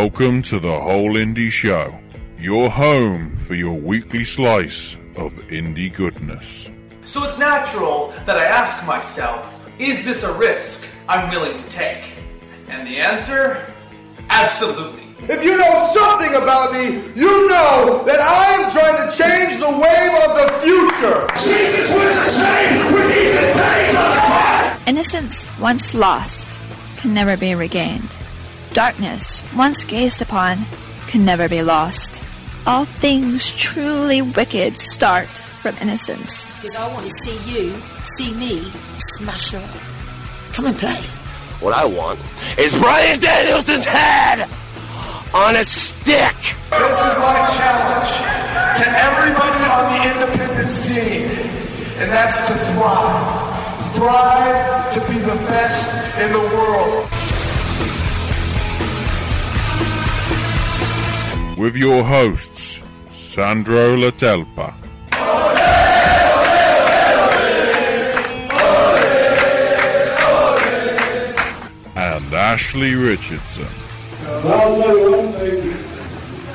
Welcome to the Whole Indie Show, your home for your weekly slice of indie goodness. So it's natural that I ask myself, is this a risk I'm willing to take? And the answer? Absolutely. If you know something about me, you know that I am trying to change the wave of the future. Jesus was the same with Ethan Page on the. Innocence once lost can never be regained. Darkness once gazed upon can never be lost. All things truly wicked start from innocence. Because I want to see you, see me, smash her up. Come and play. What I want is Brian Danielson's head on a stick. This is my challenge to everybody on the Independence team, and that's to thrive. Thrive to be the best in the world. With your hosts, Sandro Latelpa. And Ashley Richardson.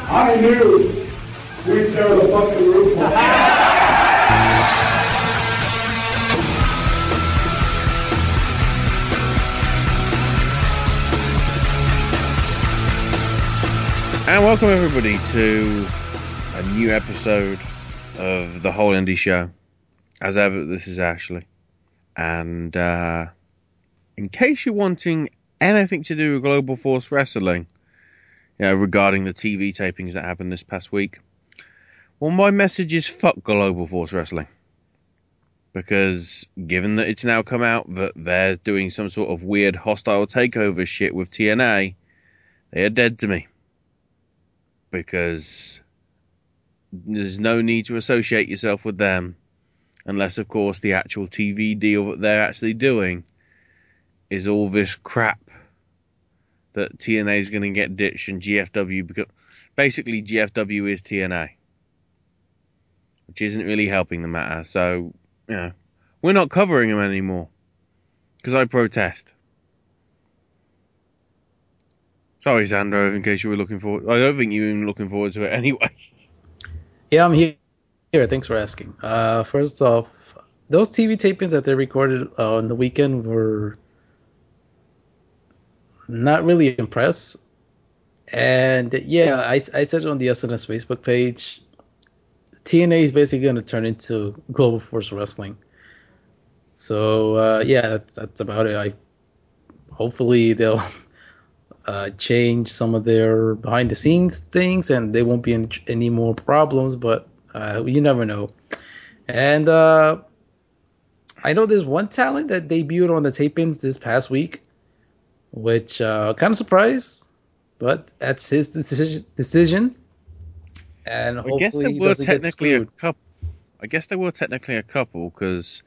I knew we'd tear the fucking roof off. And welcome everybody to a new episode of the Whole Indie Show. As ever, this is Ashley. And uh, in case you're wanting anything to do with Global Force Wrestling, you know, regarding the TV tapings that happened this past week, well, my message is fuck Global Force Wrestling. Because given that it's now come out that they're doing some sort of weird hostile takeover shit with TNA, they are dead to me because there's no need to associate yourself with them unless of course the actual TV deal that they're actually doing is all this crap that TNA is going to get ditched and GFW because basically GFW is TNA which isn't really helping the matter. So you know we're not covering them anymore because I protest Sorry, Sandro, in case you were looking forward. I don't think you were even looking forward to it anyway. Yeah, I'm here. Here, thanks for asking. Uh, first off, those TV tapings that they recorded uh, on the weekend were not really impressed. And yeah, I, I said on the SNS Facebook page. TNA is basically going to turn into Global Force Wrestling. So uh, yeah, that's, that's about it. I hopefully they'll uh, change some of their behind the scenes things and there won't be any, any more problems, but uh, you never know. And uh, I know there's one talent that debuted on the tapings this past week, which uh, kind of surprised, but that's his decision. decision. And I guess there were technically a couple. I guess there were technically a couple because,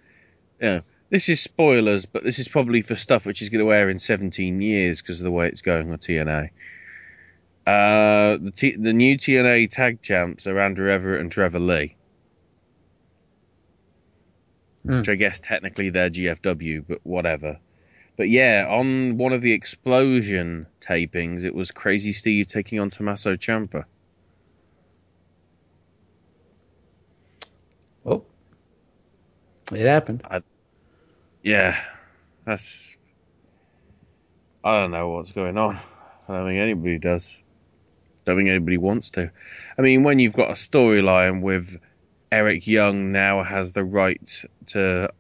you know, this is spoilers, but this is probably for stuff which is going to air in 17 years because of the way it's going on TNA. Uh, the, T- the new TNA tag champs are Andrew Everett and Trevor Lee. Mm. Which I guess technically they're GFW, but whatever. But yeah, on one of the Xplosion tapings, it was Crazy Steve taking on Tommaso Ciampa. Oh, it happened. I, yeah, that's. I don't know what's going on. I don't think anybody does. I Don't think anybody wants to. I mean, when you've got a storyline with Eric Young now has the right to,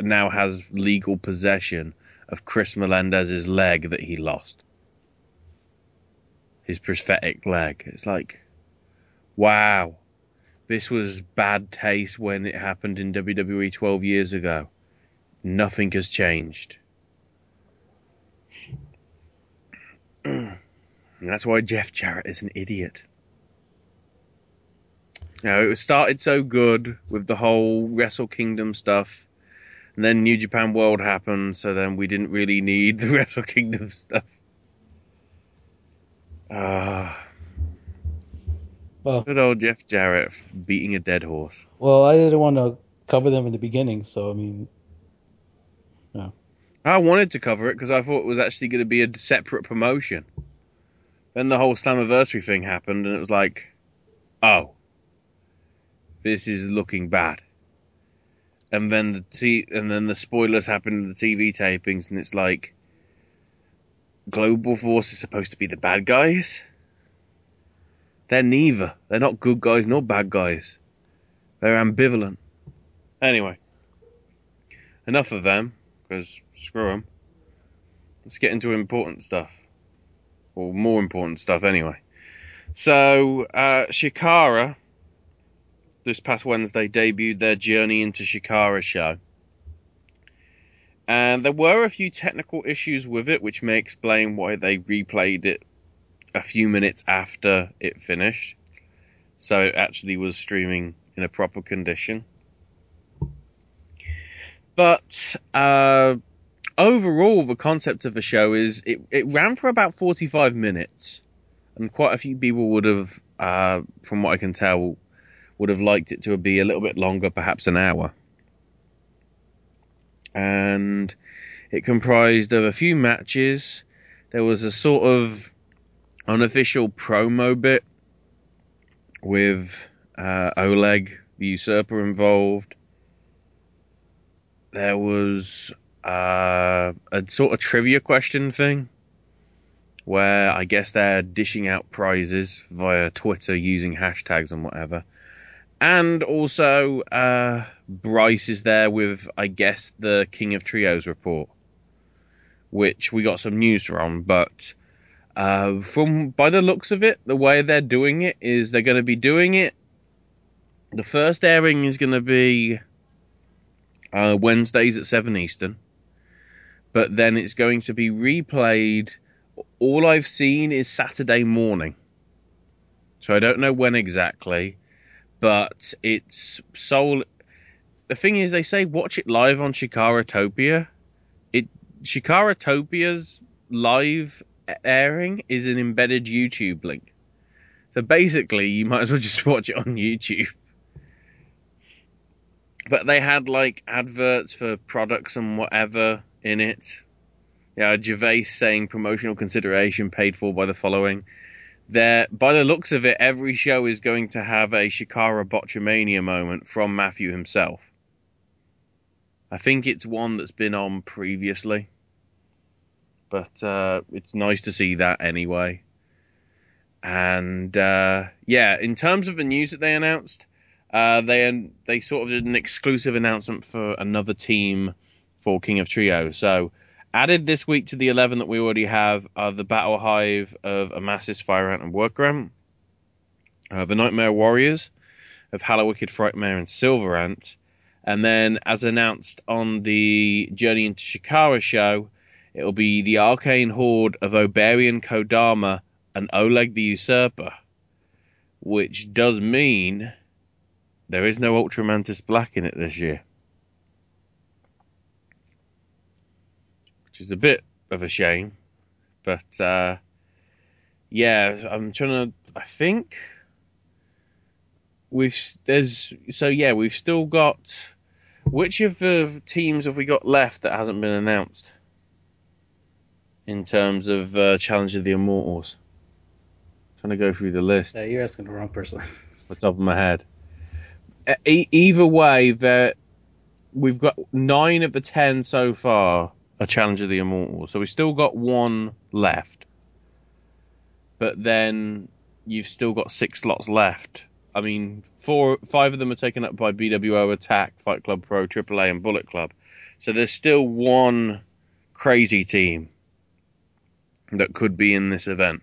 now has legal possession of Chris Melendez's leg that he lost. His prosthetic leg. It's like, wow. This was bad taste when it happened in WWE 12 years ago nothing has changed. and that's why Jeff Jarrett is an idiot. Now, it started so good with the whole Wrestle Kingdom stuff, and then New Japan World happened, so then we didn't really need the Wrestle Kingdom stuff. Ah. Uh, well, good old Jeff Jarrett beating a dead horse. Well, I didn't want to cover them in the beginning, so I mean, I wanted to cover it because I thought it was actually going to be a separate promotion. Then the whole Slammiversary thing happened, and it was like, oh, this is looking bad. And then the t- and then the spoilers happened in the TV tapings, and it's like, Global Force is supposed to be the bad guys. They're neither. They're not good guys nor bad guys. They're ambivalent. Anyway, enough of them, because screw them. Let's get into important stuff. Or more important stuff, anyway. So, uh, Chikara, this past Wednesday, debuted their Journey into Chikara show. And there were a few technical issues with it, which may explain why they replayed it a few minutes after it finished. So it actually was streaming in a proper condition. But uh, overall, the concept of the show is it, it ran for about 45 minutes. And quite a few people would have, uh, from what I can tell, would have liked it to be a little bit longer, perhaps an hour. And it comprised of a few matches. There was a sort of unofficial promo bit with uh, Oleg the usurper involved. There was uh, a sort of trivia question thing where I guess they're dishing out prizes via Twitter using hashtags and whatever. And also, uh, Bryce is there with, I guess, the King of Trios report, which we got some news from, but uh, from by the looks of it, the way they're doing it is they're going to be doing it. The first airing is going to be uh, Wednesdays at seven Eastern, but then it's going to be replayed. All I've seen is Saturday morning, so I don't know when exactly, but it's soul. The thing is, they say watch it live on Chikaratopia. It Chikaratopia's live airing is an embedded YouTube link. So basically, you might as well just watch it on YouTube. But they had like adverts for products and whatever in it. Yeah, Gervais saying promotional consideration paid for by the following. There, by the looks of it, every show is going to have a Chikara Botchamania moment from Matthew himself. I think it's one that's been on previously but uh, it's nice to see that anyway. And uh, yeah, in terms of the news that they announced, uh, they they sort of did an exclusive announcement for another team for King of Trio. So added this week to the eleven that we already have are the Battle Hive of Amasis, Fire Ant, and Worker Ant, uh, the Nightmare Warriors of Hallowicked, Frightmare, and Silver Ant, and then as announced on the Journey into Chikara show It'll be the arcane horde of Obariyon Kodama and Oleg the Usurper, which does mean there is no Ultramantis Black in it this year. Which is a bit of a shame. But, uh, yeah, I'm trying to, I think we've, there's, so yeah, we've still got, which of the teams have we got left that hasn't been announced? in terms of uh, Challenge of the Immortals? I'm trying to go through the list. Yeah, you're asking the wrong person. Off the top of my head. Either way, we've got nine of the ten so far are Challenge of the Immortals, so we've still got one left. But then you've still got six slots left. I mean, four, five of them are taken up by BWO Attack, Fight Club Pro, AAA, and Bullet Club. So there's still one crazy team that could be in this event.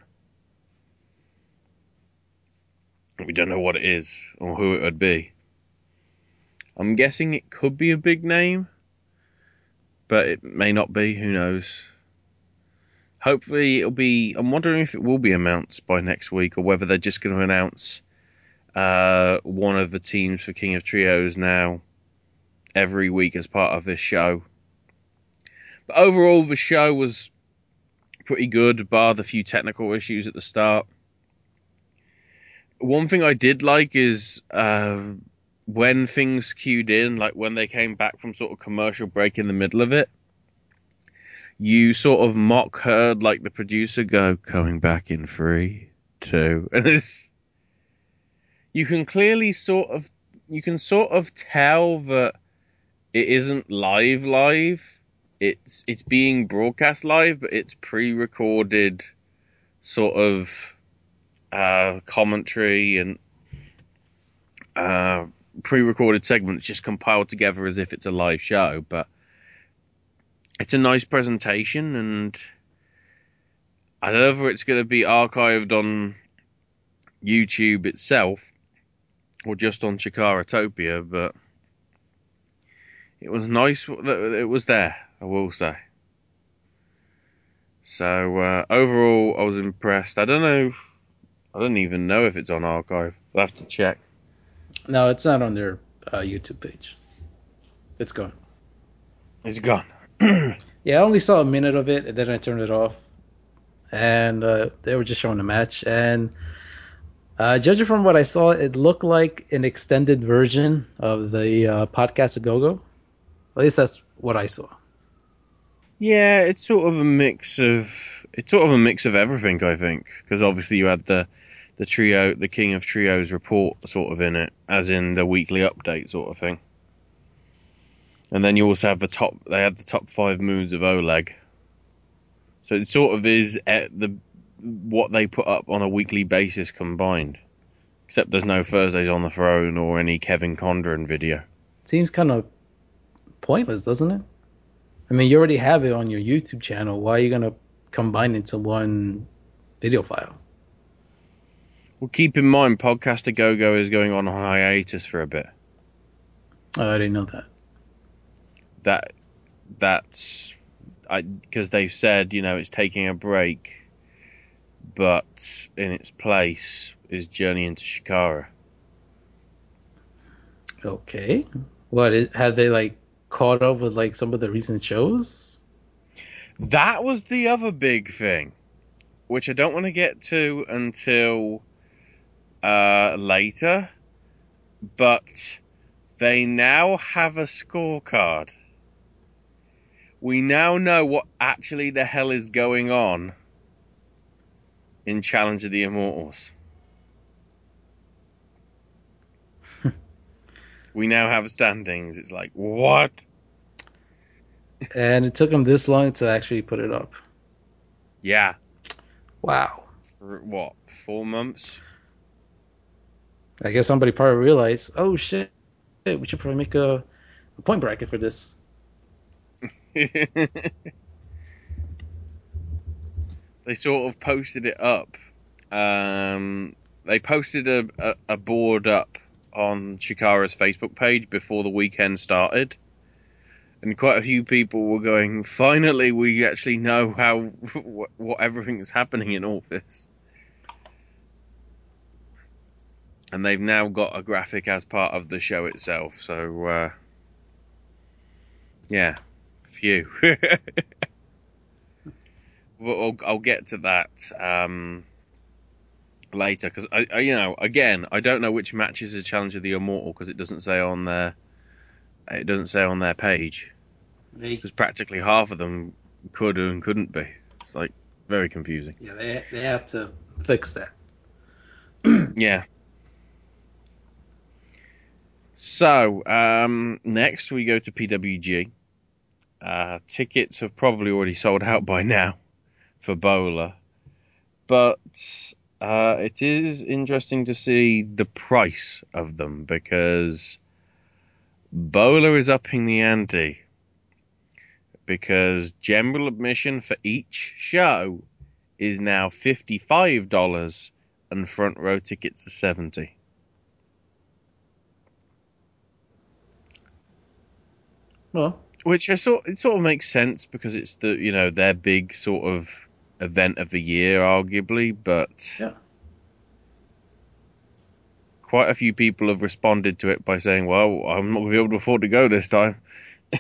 We don't know what it is or who it would be. I'm guessing it could be a big name, but it may not be. Who knows? Hopefully, it'll be. I'm wondering if it will be announced by next week or whether they're just going to announce uh, one of the teams for King of Trios now every week as part of this show. But overall, the show was pretty good, bar the few technical issues at the start. One thing I did like is uh, when things queued in, like when they came back from sort of commercial break in the middle of it, you sort of mock heard like the producer go coming back in three, two, and it's you can clearly sort of you can sort of tell that it isn't live live. It's it's being broadcast live, but it's pre-recorded sort of uh, commentary and uh, pre-recorded segments just compiled together as if it's a live show. But it's a nice presentation, and I don't know if it's going to be archived on YouTube itself or just on Chikaratopia, but it was nice that it was there, I will say. So uh, overall, I was impressed. I don't know, I don't even know if it's on archive. I'll have to check. No, it's not on their uh, YouTube page. It's gone. It's gone. yeah, I only saw a minute of it, and then I turned it off. And uh, they were just showing the match, and uh, judging from what I saw, it looked like an extended version of the uh, Podcast-a-Go-Go. At least that's what I saw. Yeah, it's sort of a mix of it's sort of a mix of everything. I think because obviously you had the the trio, the King of Trios report sort of in it, as in the weekly update sort of thing. And then you also have the top. They had the top five moves of Oleg. So it sort of is at the what they put up on a weekly basis combined. Except there's no Thursdays on the Throne or any Kevin Condron video. Seems kind of pointless, doesn't it? I mean, you already have it on your YouTube channel. Why are you going to combine it to one video file? Well, keep in mind, Podcast-a-Go-Go is going on hiatus for a bit. Oh, I didn't know that. That that's I because they've said you know it's taking a break but in its place is Journey into Chikara. Okay. What is, have they like caught up with like some of the recent shows? That was the other big thing, which I don't want to get to until uh, later, but they now have a scorecard. We now know what actually the hell is going on in Challenge of the Immortals. we now have standings. It's like, what? And it took them this long to actually put it up. Yeah. Wow. For what, four months? I guess somebody probably realized, oh shit, we should probably make a, a point bracket for this. they sort of posted it up. Um, they posted a, a, a board up on Chikara's Facebook page before the weekend started. And quite a few people were going, finally, we actually know how what, what everything is happening in all this. And they've now got a graphic as part of the show itself. So, uh, yeah, phew. I'll, I'll get to that um, later because I, I, you know, again, I don't know which match is a challenge of the immortal because it doesn't say on their, it doesn't say on their page. Because practically half of them could and couldn't be. It's like very confusing. Yeah, they they have to fix that. yeah. So um, next we go to PWG. Uh, tickets have probably already sold out by now for BOLA, But uh, it is interesting to see the price of them because BOLA is upping the ante. Because general admission for each show is now $55 and front row tickets are 70 Well, which I sort it sort of makes sense because it's the you know their big sort of event of the year, arguably, but yeah. quite a few people have responded to it by saying, "Well, I'm not going to be able to afford to go this time."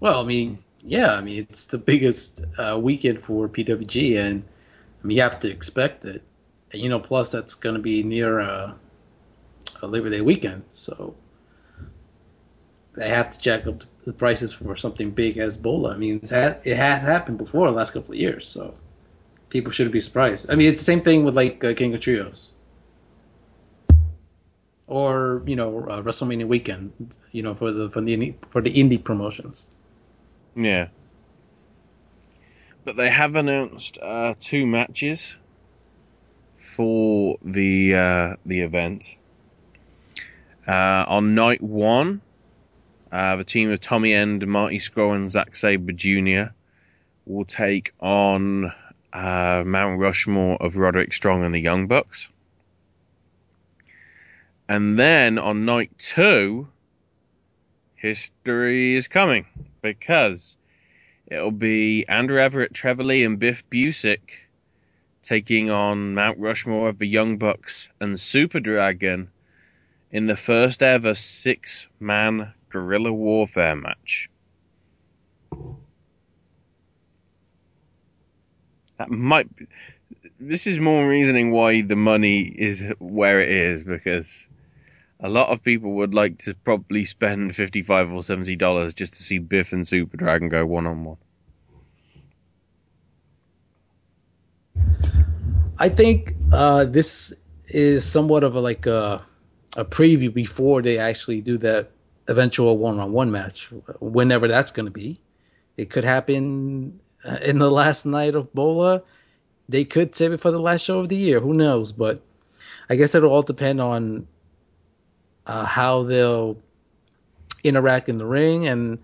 well, I mean, yeah, I mean it's the biggest uh, weekend for PWG, and I mean you have to expect it. And, you know, plus that's going to be near uh, a Labor Day weekend, so they have to jack up the prices for something big as Ebola. I mean, it has happened before the last couple of years, so people shouldn't be surprised. I mean, it's the same thing with like uh, King of Trios or you know uh, WrestleMania weekend, you know for the for the for the indie promotions. Yeah. But they have announced uh, two matches for the uh, the event. Uh, on night one, uh, the team of Tommy End, Marty Scurll, and Zack Sabre Jr. will take on uh, Mount Rushmore of Roderick Strong and the Young Bucks. And then on night two, history is coming because it'll be Andrew Everett, Trevor Lee, and Biff Busick taking on Mount Rushmore of the Young Bucks and Super Dragon in the first ever six man guerrilla warfare match. That might be, this is more reasoning why the money is where it is because a lot of people would like to probably spend 55 or 70 dollars just to see Biff and Super Dragon go one on one. I think uh, this is somewhat of a like a, a preview before they actually do that eventual one-on-one match, whenever that's going to be. It could happen uh, in the last night of Bola. They could save it for the last show of the year. Who knows? But I guess it'll all depend on uh, how they'll interact in the ring, and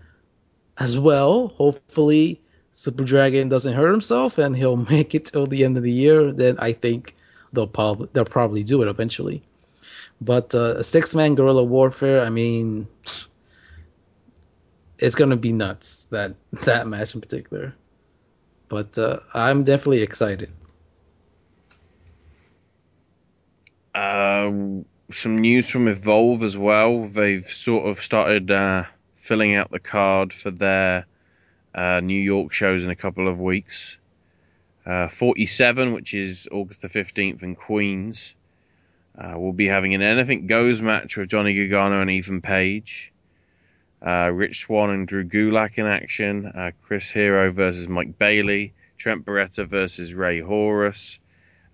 as well, hopefully, Super Dragon doesn't hurt himself and he'll make it till the end of the year. Then I think they'll probably they'll probably do it eventually. But uh, a six man guerrilla warfare, I mean, it's gonna be nuts that that match in particular. But uh, I'm definitely excited. Uh, some news from Evolve as well. They've sort of started uh, filling out the card for their uh, New York shows in a couple of weeks. Uh, 47, which is August the 15th in Queens. Uh, we'll be having an Anything Goes match with Johnny Gargano and Ethan Page. Uh, Rich Swann and Drew Gulak in action. Uh, Chris Hero versus Mike Bailey. Trent Beretta versus Rey Horus.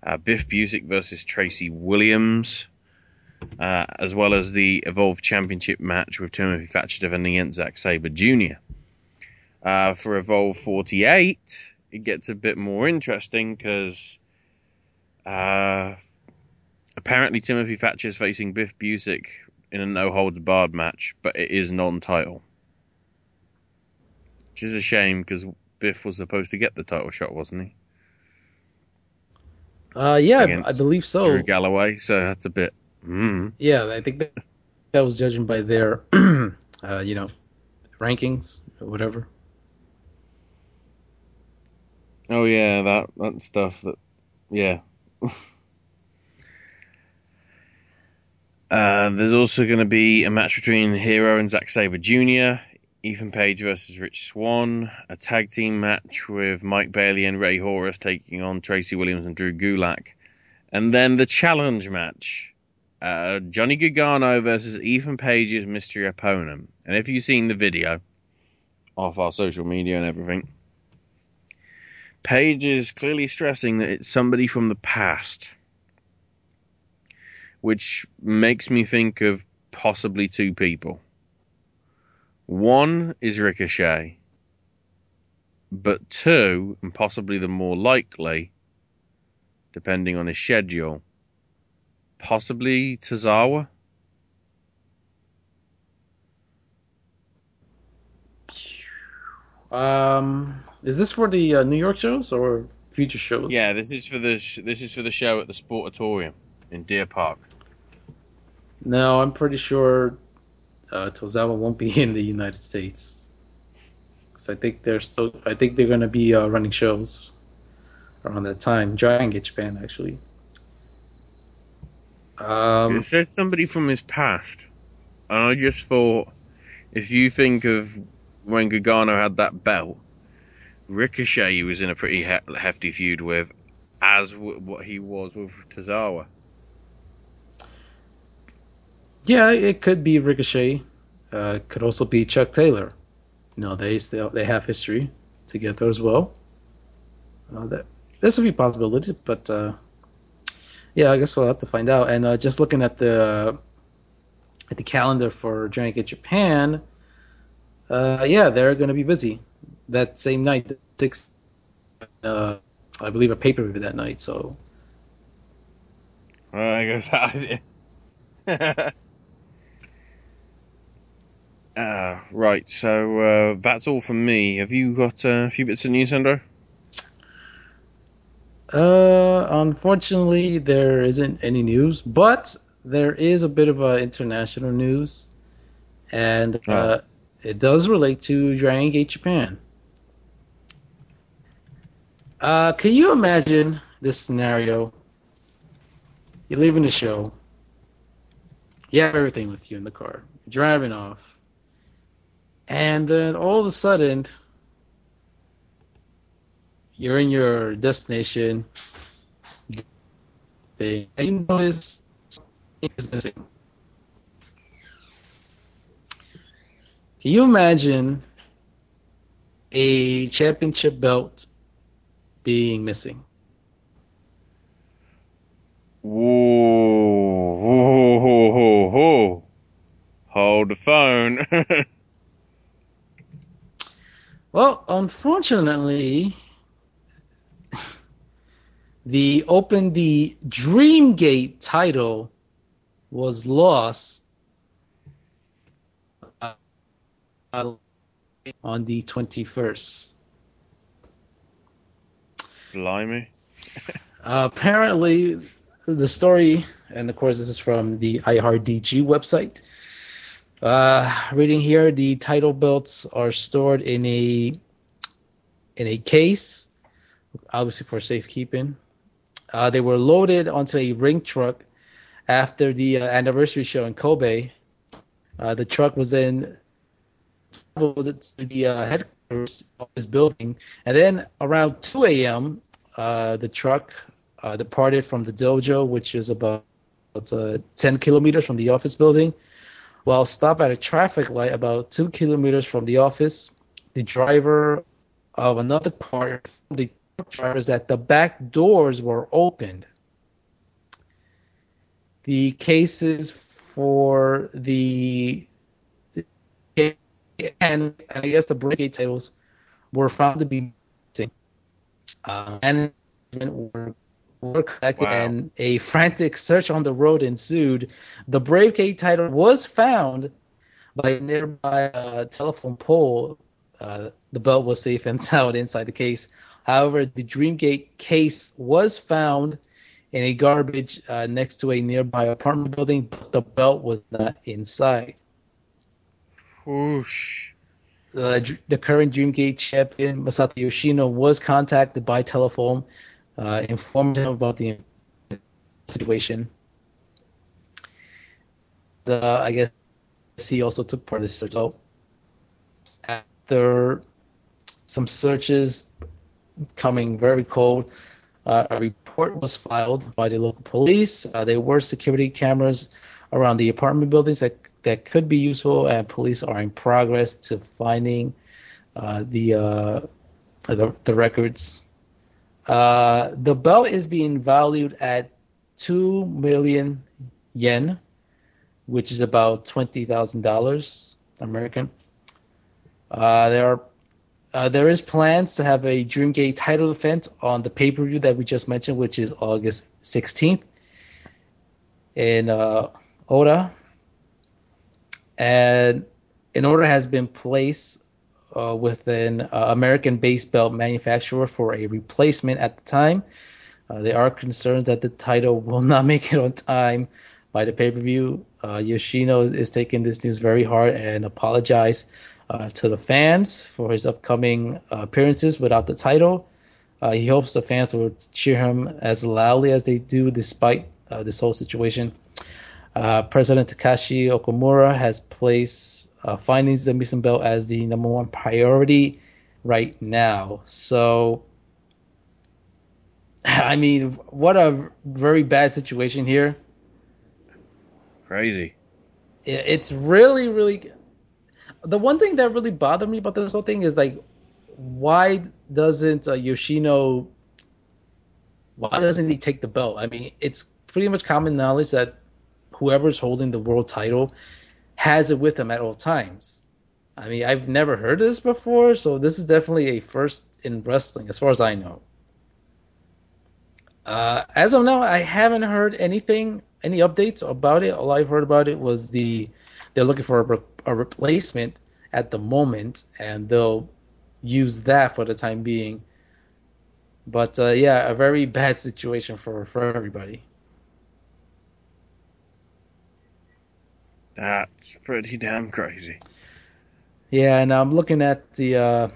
Uh, Biff Busick versus Tracy Williams. Uh, as well as the Evolve Championship match with Timothy Thatcher defending against Zack Sabre Jr. Uh, for Evolve 48, it gets a bit more interesting because uh, apparently Timothy Thatcher is facing Biff Busick in a no holds barred match, but it is non title. Which is a shame because Biff was supposed to get the title shot, wasn't he? Uh, yeah, I, I believe so. Drew Galloway, so that's a bit. Mm. Yeah, I think that, that was judging by their, uh, you know, rankings or whatever. Oh yeah, that that stuff. That yeah. uh, there's also going to be a match between Hero and Zack Sabre Jr. Ethan Page versus Rich Swann, A tag team match with Mike Bailey and Rey Horus taking on Tracy Williams and Drew Gulak. And then the challenge match. Uh, Johnny Gargano versus Ethan Page's mystery opponent. And if you've seen the video off our social media and everything, Page is clearly stressing that it's somebody from the past, which makes me think of possibly two people. One is Ricochet, but two, and possibly the more likely, depending on his schedule, possibly Tozawa. Um, is this for the uh, New York shows or future shows? Yeah, this is for the sh- this is for the show at the Sportatorium in Deer Park. No, I'm pretty sure uh, Tozawa won't be in the United States. Cause I think they're still. I think they're gonna be uh, running shows around that time. Dragon Gate Japan, actually. Um, it says somebody from his past, and I just thought, if you think of when Gargano had that belt, Ricochet he was in a pretty he- hefty feud with, as w- what he was with Tozawa. Yeah, it could be Ricochet. Uh, could also be Chuck Taylor. You know, they still they have history together as well. Uh, that, there's a few possibilities, but uh, yeah, I guess we'll have to find out. And uh, just looking at the at the calendar for Dragon Gate Japan, uh, yeah, they're going to be busy that same night. Uh, I believe a pay per view that night. So Well, I guess that. uh, right, so uh, that's all from me. Have you got uh, a few bits of news, Sandro? Uh, unfortunately, there isn't any news, but there is a bit of uh, international news, and uh, it does relate to Dragon Gate Japan. Uh, can you imagine this scenario? You're leaving the show. You have everything with you in the car. You're driving off. And then all of a sudden, you're in your destination thing, and notice is missing. Can you imagine a championship belt being missing? Whoa, whoa, whoa, whoa. Hold the phone. Well, unfortunately, the Open the Dreamgate title was lost uh, on the 21st. Blimey. Uh, apparently, the story, and of course, this is from the IRDG website. Uh, reading here, the title belts are stored in a in a case, obviously for safekeeping. Uh, they were loaded onto a ring truck after the uh, anniversary show in Kobe. Uh, the truck was then traveled to the uh, headquarters of this building, and then around 2 a.m., uh, the truck uh, departed from the dojo, which is about uh, 10 kilometers from the office building. While stopped at a traffic light about two kilometers from the office, the driver of another car, the drivers that the back doors were opened. The cases for the and, I guess the Brave Gate titles were found to be missing. Uh, were were collected Wow. and a frantic search on the road ensued. The Brave Gate title was found by a nearby uh, telephone pole. Uh, the belt was safe and sound inside the case. However, the Dreamgate case was found in a garbage uh, next to a nearby apartment building, but the belt was not inside. Whoosh. The, the current Dreamgate champion, Masato Yoshino, was contacted by telephone, uh, informed him about the situation. The, I guess he also took part in this search. So after some searches coming very cold, uh, a report was filed by the local police. Uh, there were security cameras around the apartment buildings that that could be useful, and police are in progress to finding uh, the, uh, the the records. Uh, the belt is being valued at two million yen, which is about twenty thousand dollars American. Uh, there are uh, there is plans to have a Dreamgate title event on the pay per view that we just mentioned, which is August 16th in uh, Oda. And an order has been placed uh, with an uh, American based belt manufacturer for a replacement at the time. Uh, there are concerns that the title will not make it on time by the pay per view. Uh, Yoshino is, taking this news very hard and apologized to the fans for his upcoming appearances without the title. He hopes the fans will cheer him as loudly as they do despite this whole situation. Uh, President Takashi Okamura has placed uh, finding the missing belt as the number one priority right now. So, I mean, what a very bad situation here. Crazy. It's really, really the one thing that really bothered me about this whole thing is like, why doesn't uh, Yoshino? Why doesn't he take the belt? I mean, it's pretty much common knowledge that whoever's holding the world title has it with them at all times. I mean, I've never heard of this before, so this is definitely a first in wrestling, as far as I know. Uh, as of now, I haven't heard anything, any updates about it. All I've heard about it was the they're looking for a, re- a replacement at the moment, and they'll use that for the time being. But uh, yeah, a very bad situation for for everybody. That's pretty damn crazy. Yeah, and I'm looking at the uh,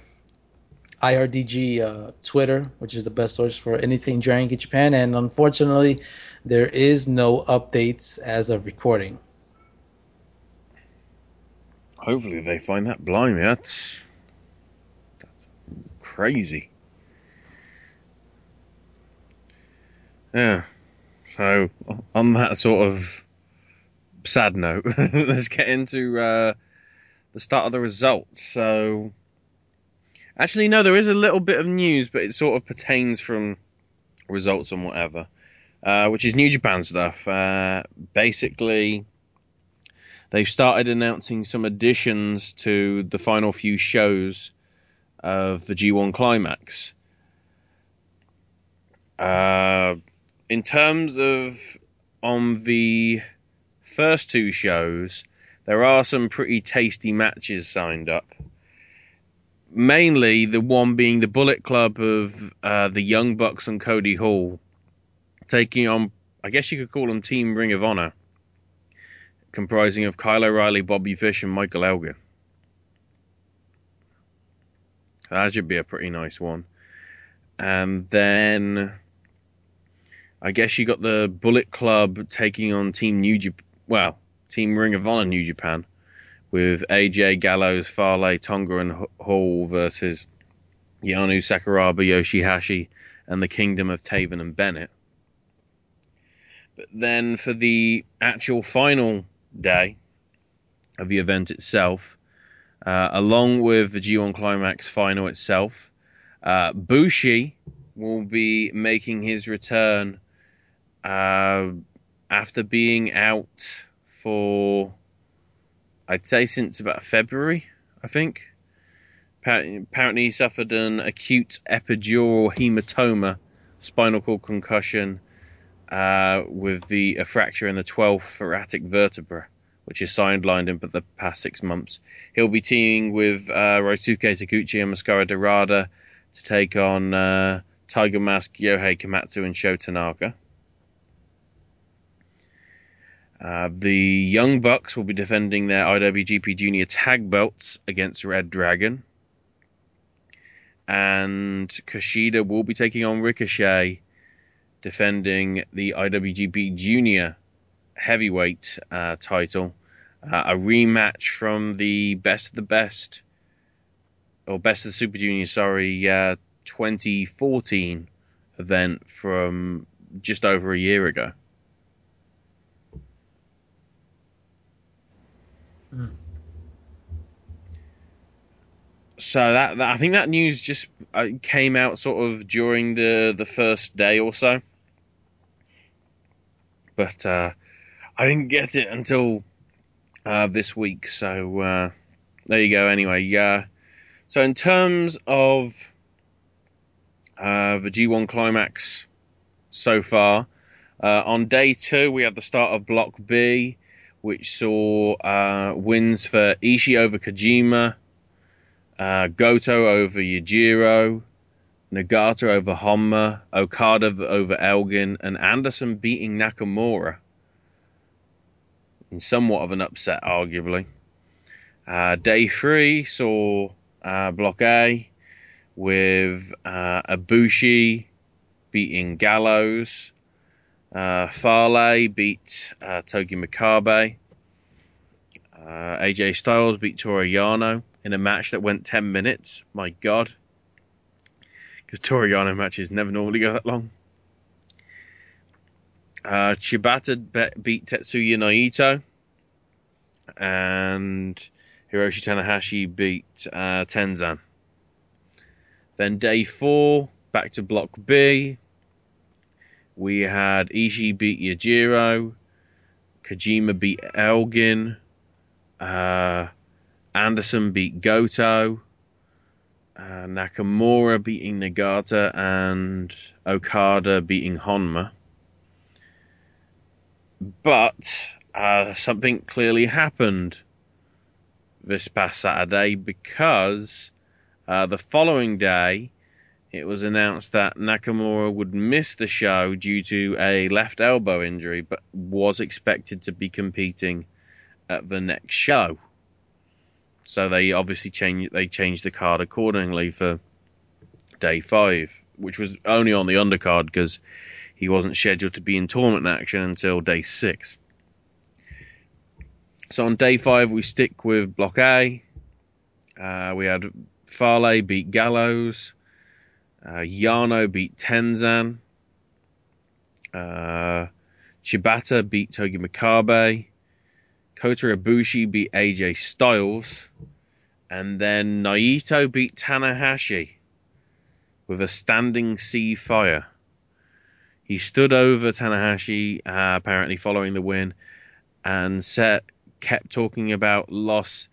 IRDG uh, Twitter, which is the best source for anything Dragon Japan, and unfortunately, there is no updates as of recording. Hopefully, they find that blimey. That's that's crazy. Yeah. So on that sort of sad note, let's get into uh, the start of the results. So, actually, no, there is a little bit of news, but it sort of pertains from results and whatever, uh, which is New Japan stuff. Uh, basically, they've started announcing some additions to the final few shows of the G1 Climax. Uh, in terms of on the first two shows, there are some pretty tasty matches signed up. Mainly the one being the Bullet Club of uh, the Young Bucks and Cody Hall, taking on, I guess you could call them Team Ring of Honor, comprising of Kyle O'Reilly, Bobby Fish, and Michael Elgin. That should be a pretty nice one. And then I guess you got the Bullet Club taking on Team New Japan. Well, Team Ring of Honor New Japan with AJ Gallows, Fale, Tonga, and Hall versus Yano Sakuraba, Yoshihashi, and the Kingdom of Taven and Bennett. But then for the actual final day of the event itself, uh, along with the G1 Climax final itself, uh, Bushi will be making his return uh, after being out for, I'd say, since about February, I think. Apparently, he suffered an acute epidural hematoma, spinal cord concussion, uh, with the a fracture in the 12th thoracic vertebra, which has sidelined him for the past six months. He'll be teaming with uh, Ryusuke Taguchi and Mascara Dorada to take on uh, Tiger Mask, Yohei Komatsu, and Sho Tanaka. Uh, the Young Bucks will be defending their IWGP Junior Tag Belts against Red Dragon. And Kushida will be taking on Ricochet, defending the IWGP Junior Heavyweight uh, title. Uh, a rematch from the Best of the Best, or Best of the Super Junior, sorry, uh, 2014 event from just over a year ago. Mm. So that, that I think that news just uh, came out sort of during the the first day or so, but uh, I didn't get it until uh, this week. So uh, there you go. Anyway, yeah. So in terms of uh, the G1 climax so far, uh, on day two we had the start of Block B which saw uh, wins for Ishii over Kojima, uh, Goto over Yujiro, Nagata over Honma, Okada over Elgin, and Anderson beating Nakamura. In somewhat of an upset, arguably. Uh, day three saw uh, Block A with uh, Ibushi beating Gallows, uh, Fale beat uh, Togi Makabe. Uh, AJ Styles beat Toru Yano in a match that went 10 minutes. My God. Because Toru Yano matches never normally go that long. Uh, Shibata be- beat Tetsuya Naito. And Hiroshi Tanahashi beat uh, Tenzan. Then day four, back to Block B. We had Ishii beat Yujiro. Kojima beat Elgin. Uh, Anderson beat Goto. Uh, Nakamura beating Nagata and Okada beating Honma. But uh, something clearly happened this past Saturday because uh, the following day it was announced that Nakamura would miss the show due to a left elbow injury, but was expected to be competing at the next show. So they obviously changed they changed the card accordingly for day five, which was only on the undercard because he wasn't scheduled to be in tournament action until day six. So on day five we stick with Block A. Uh, we had Fale beat Gallows. Uh, Yano beat Tenzan. Uh, Shibata beat Togi Makabe. Kota Ibushi beat AJ Styles. And then Naito beat Tanahashi with a standing sea fire. He stood over Tanahashi, uh, apparently following the win, and set, kept talking about Los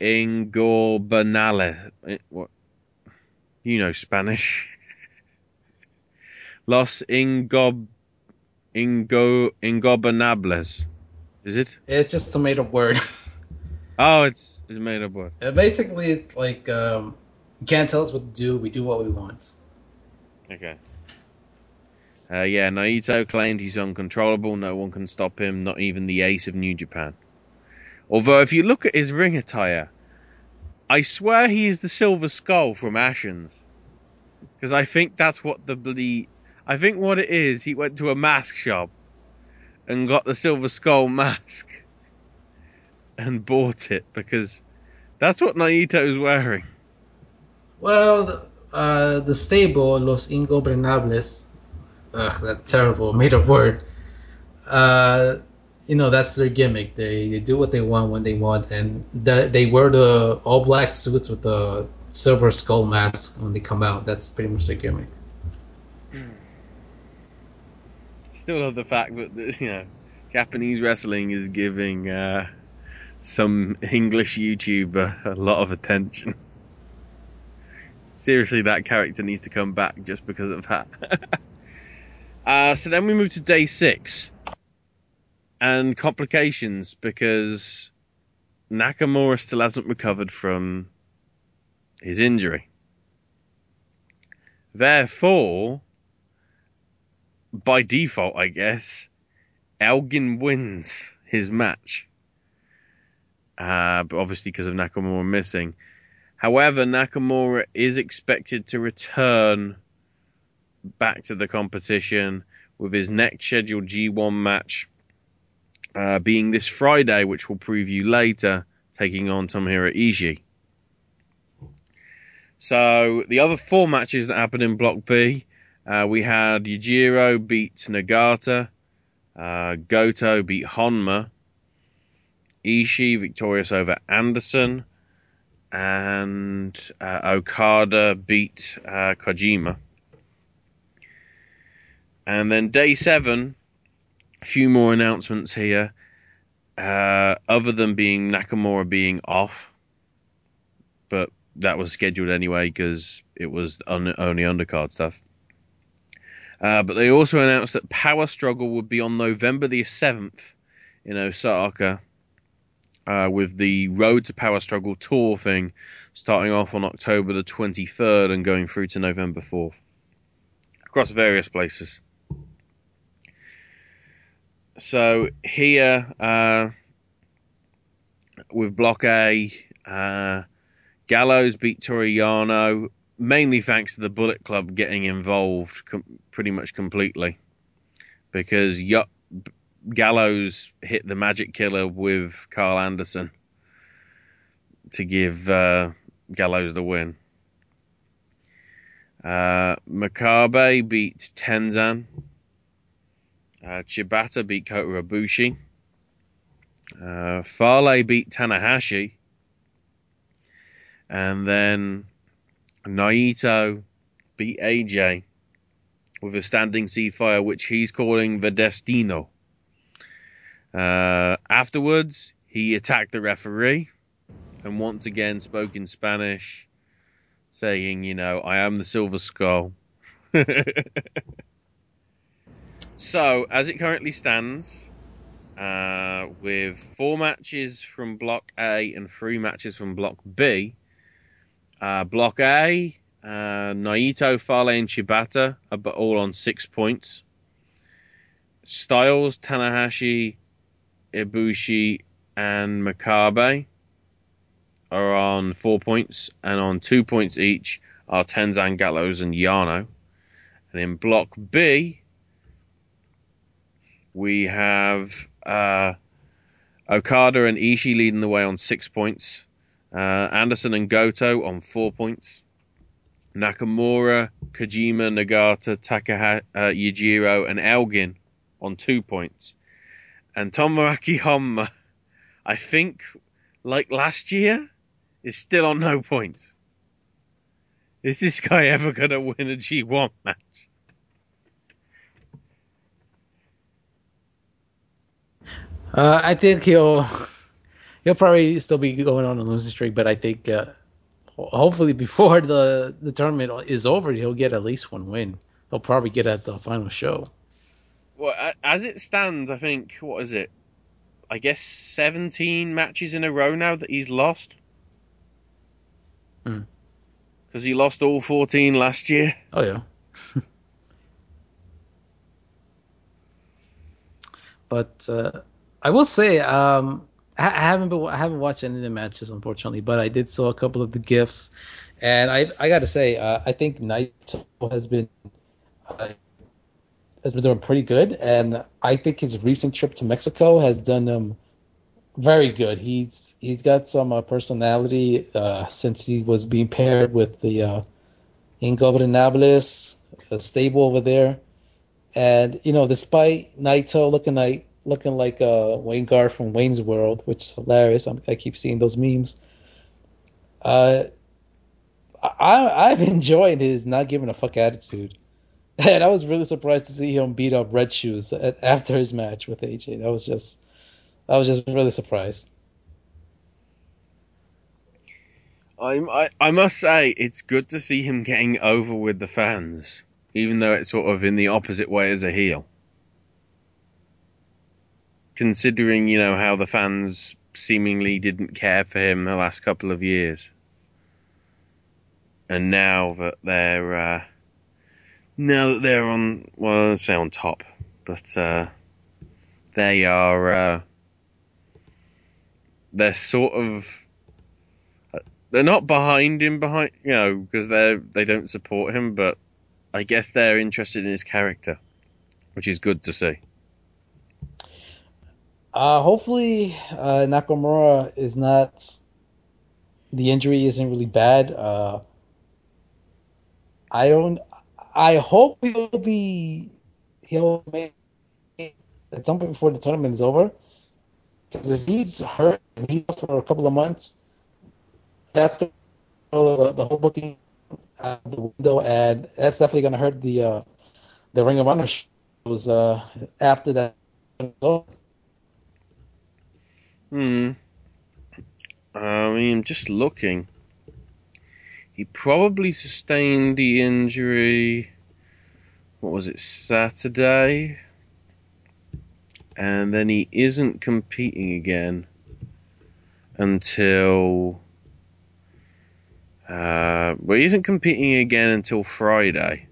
Ingobernales. What? You know Spanish. Los Ingob Ingo Ingobernables. Is it? It's just a made up word. Oh, it's it's a made up word. Uh, basically, it's like um, you can't tell us what to do. We do what we want. Okay. Uh, yeah, Naito claimed he's uncontrollable. No one can stop him, not even the ace of New Japan. Although, if you look at his ring attire, I swear he is the Silver Skull from Ashens. Because I think that's what the. I think what it is, he went to a mask shop and got the Silver Skull mask and bought it because that's what Naito's wearing. Well, the- uh, the stable Los Ingobernables, ugh, that terrible made up word. Uh, you know that's their gimmick. They they do what they want when they want, and the, they wear the all black suits with the silver skull mask when they come out. That's pretty much their gimmick. Still love the fact that you know Japanese wrestling is giving uh, some English YouTuber a lot of attention. Seriously, that character needs to come back just because of that. uh, so then we move to day six and complications because Nakamura still hasn't recovered from his injury. Therefore, by default, I guess, Elgin wins his match. Uh, but obviously because of Nakamura missing. However, Nakamura is expected to return back to the competition with his next scheduled G1 match uh, being this Friday, which we'll preview later, taking on Tomohiro Ishii. So the other four matches that happened in Block B, uh, we had Yujiro beat Nagata, uh, Goto beat Honma, Ishii victorious over Anderson, and uh, Okada beat uh, Kojima. And then day seven, a few more announcements here. Uh, other than being Nakamura being off, but that was scheduled anyway because it was un- only undercard stuff. Uh, but they also announced that Power Struggle would be on November the 7th in Osaka, uh, with the Road to Power Struggle tour thing starting off on October the 23rd and going through to November 4th across various places. So here, uh, with Block A, uh, Gallows beat Toru Yano, mainly thanks to the Bullet Club getting involved com- pretty much completely. Because y- Gallows hit the Magic Killer with Karl Anderson to give uh, Gallows the win. Uh, Makabe beat Tenzan. Uh, Shibata beat Kota Ibushi. Uh, Fale beat Tanahashi. And then Naito beat AJ with a standing sea fire, which he's calling the Destino. Uh, afterwards, he attacked the referee and once again spoke in Spanish, saying, you know, I am the Silver Skull. so, as it currently stands, uh, with four matches from Block A and three matches from Block B, uh, Block A, uh, Naito, Fale, and Shibata are all on six points. Styles, Tanahashi, Ibushi, and Makabe are on four points, and on two points each are Tenzan Gallows and Yano. And in Block B, we have uh, Okada and Ishii leading the way on six points. Uh, Anderson and Goto on four points. Nakamura, Kojima, Nagata, Takahashi, uh, Yujiro, and Elgin on two points. And Tomoaki Honma, I think, like last year, is still on no points. Is this guy ever going to win a G1 match? Uh, I think he'll he'll probably still be going on a losing streak, but I think uh, hopefully before the the tournament is over, he'll get at least one win. He'll probably get at the final show. Well, as it stands, I think what is it? I guess seventeen matches in a row now that he's lost. Hmm. Because he lost all fourteen last year. Oh yeah. but uh, I will say, um, I haven't been, I haven't watched any of the matches unfortunately, but I did saw a couple of the gifs, and I I got to say, uh, I think Naito has been uh, has been doing pretty good, and I think his recent trip to Mexico has done him very good. He's he's got some uh, personality uh, since he was being paired with the uh, Ingobernables, stable over there, and you know, despite Naito looking like looking like uh, Wayne Garth from Wayne's World, which is hilarious. I'm, i keep seeing those memes. Uh, I I've enjoyed his not giving a fuck attitude, and I was really surprised to see him beat up Red Shoes after his match with AJ. That was just, I was just really surprised. I, I I must say it's good to see him getting over with the fans, even though it's sort of in the opposite way as a heel considering you know how the fans seemingly didn't care for him the last couple of years, and now that they're uh, now that they're on well, say on top, but uh, they are uh, they're sort of they're not behind him behind you know because they they don't support him, but I guess they're interested in his character, which is good to see. Uh, hopefully, uh, Nakamura is not. The injury isn't really bad. Uh, I don't. I hope he'll be. He'll make at some point before the tournament is over. Because if he's hurt, and he's for a couple of months, that's the the whole booking out the window, and that's definitely going to hurt the uh, the Ring of Honor shows uh, after that. Hmm. I mean, just looking. He probably sustained the injury. What was it, Saturday? And then he isn't competing again until. Uh, well, he isn't competing again until Friday.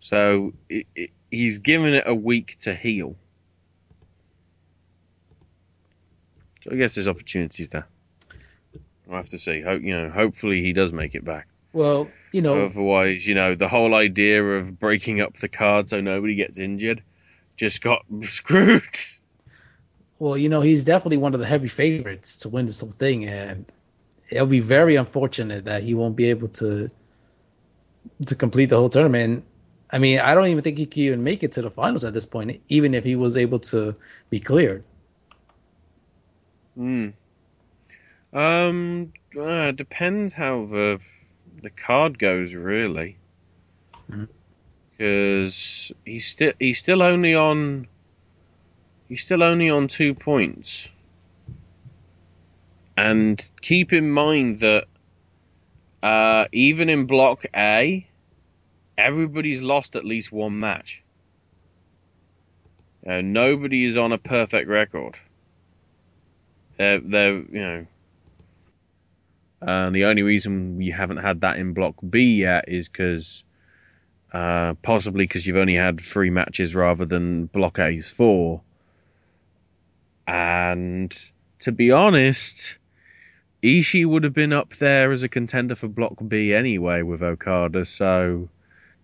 So it, it, he's given it a week to heal. So I guess there's opportunities there. I'll have to see. Hope you know. Hopefully he does make it back. Well, you know. Otherwise, you know, the whole idea of breaking up the card so nobody gets injured just got screwed. Well, you know, he's definitely one of the heavy favorites to win this whole thing, and it'll be very unfortunate that he won't be able to to complete the whole tournament. I mean, I don't even think he can even make it to the finals at this point, even if he was able to be cleared. Hmm. Um, uh, depends how the the card goes, really. Because he's still he's still only on he's still only on two points. And keep in mind that uh, even in Block A, everybody's lost at least one match. Uh, nobody is on a perfect record. They're, they're you know. And the only reason we haven't had that in Block B yet is because, uh, possibly because you've only had three matches rather than Block A's four. And to be honest, Ishii would have been up there as a contender for Block B anyway with Okada, so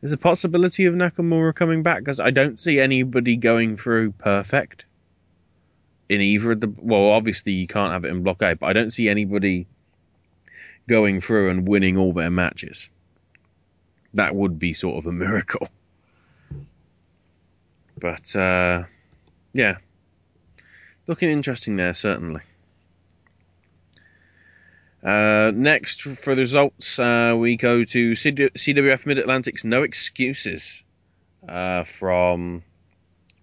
there's a possibility of Nakamura coming back because I don't see anybody going through perfect in either of the. Well, obviously you can't have it in Block A, but I don't see anybody going through and winning all their matches. That would be sort of a miracle. But uh, yeah, looking interesting there certainly. Uh, next, for the results, uh, we go to CWF Mid Atlantic's No Excuses uh, from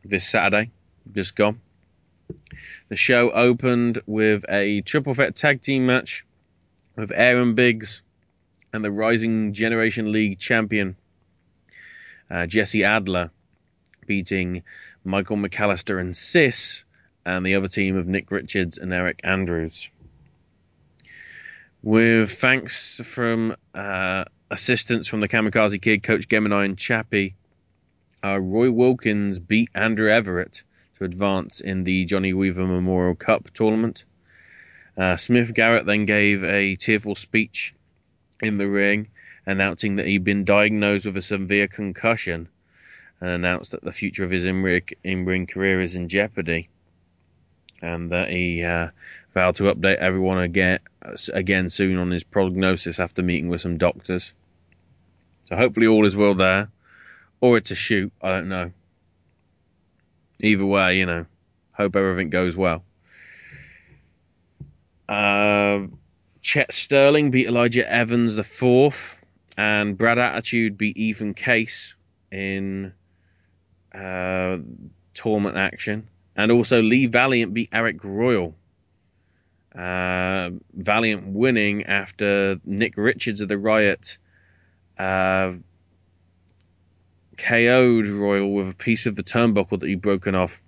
this Saturday, just gone. The show opened with a triple threat tag team match with Aaron Biggs and the Rising Generation League champion uh, Jesse Adler beating Michael McAllister and Sis and the other team of Nick Richards and Eric Andrews with thanks from uh, assistance from the Kamikaze Kid, Coach Gemini, and Chappie. Uh, Roy Wilkins beat Andrew Everett to advance in the Johnny Weaver Memorial Cup tournament. Uh, Smith Garrett then gave a tearful speech in the ring, announcing that he'd been diagnosed with a severe concussion and announced that the future of his in-ring career is in jeopardy and that he uh, vowed to update everyone again again soon on his prognosis after meeting with some doctors. So hopefully all is well there, or it's a shoot. I don't know. Either way, you know, hope everything goes well. Uh, Chet Sterling beat Elijah Evans the fourth, and Brad Attitude beat Ethan Case in uh, tournament action. And also Lee Valiant beat Eric Royal. Uh, Valiant winning after Nick Richards of the Riot uh, KO'd Royal with a piece of the turnbuckle that he'd broken off,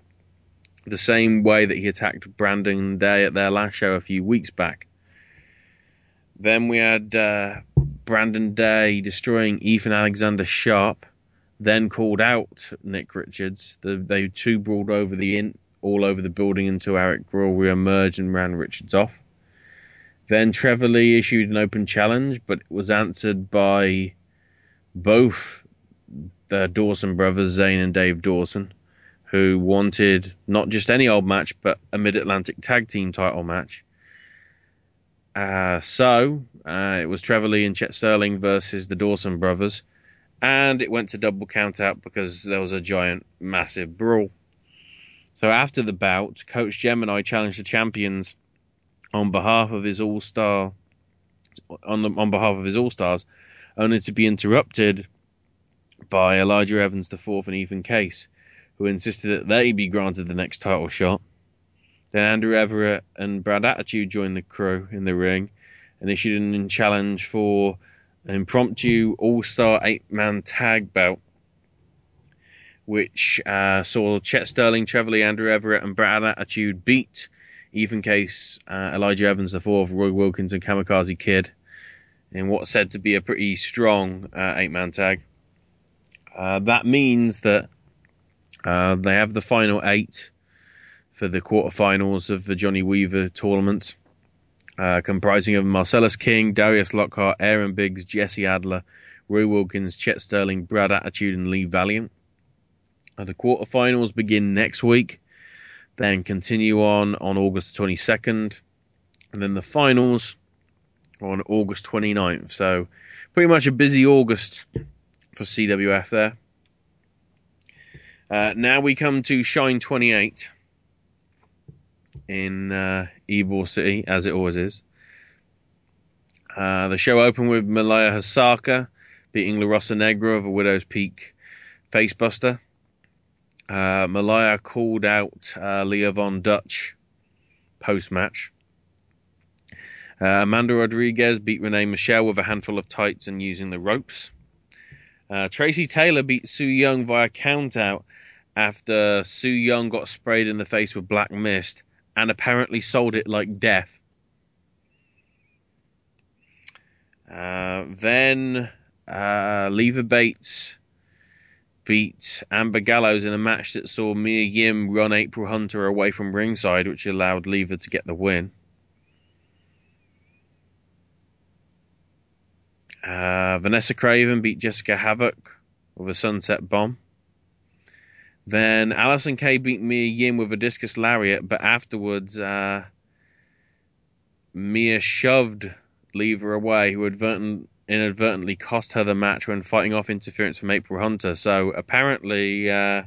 the same way that he attacked Brandon Day at their last show a few weeks back. Then we had uh, Brandon Day destroying Ethan Alexander Sharp, then called out Nick Richards. The, they two brawled over the in, all over the building until Eric Royal re-emerged and ran Richards off. Then Trevor Lee issued an open challenge, but it was answered by both the Dawson brothers, Zane and Dave Dawson, who wanted not just any old match, but a Mid Atlantic Tag Team title match. Uh, so uh, it was Trevor Lee and Chet Sterling versus the Dawson brothers, and it went to double count out because there was a giant, massive brawl. So after the bout, Coach Gemini challenged the champions on behalf of his all star on the, on behalf of his all stars, only to be interrupted by Elijah Evans IV and Ethan Case, who insisted that they be granted the next title shot. Then Andrew Everett and Brad Attitude joined the crew in the ring and issued a challenge for an impromptu all star eight man tag bout, which uh, saw Chet Sterling, Trevor Lee, Andrew Everett, and Brad Attitude beat Ethan Case, uh, Elijah Evans IV, Roy Wilkins, and Kamikaze Kid in what's said to be a pretty strong uh, eight man tag. Uh, that means that uh, they have the final eight for the quarterfinals of the Johnny Weaver tournament, uh, comprising of Marcellus King, Darius Lockhart, Aaron Biggs, Jesse Adler, Roy Wilkins, Chet Sterling, Brad Attitude, and Lee Valiant. Uh, the quarterfinals begin next week, then continue on on August 22nd, and then the finals on August 29th. So, pretty much a busy August for CWF there. Uh, now we come to Shine 28 in uh, Ybor City, as it always is. Uh, the show opened with Malia Hosaka beating La Rosa Negra of a Widow's Peak facebuster. Uh, Malia called out uh, Leah Von Dutch post match. Uh, Amanda Rodriguez beat Renee Michelle with a handful of tights and using the ropes. Uh, Tracy Taylor beat Su Yung via countout after Su Yung got sprayed in the face with black mist and apparently sold it like death. Uh, then uh, Bates beat Amber Gallows in a match that saw Mia Yim run April Hunter away from ringside, which allowed Leva to get the win. Uh, Vanessa Craven beat Jessica Havoc with a sunset bomb. Then Allysin Kay beat Mia Yim with a discus lariat, but afterwards, uh, Mia shoved Leva away, who advertent, inadvertently cost her the match when fighting off interference from April Hunter. So apparently, uh,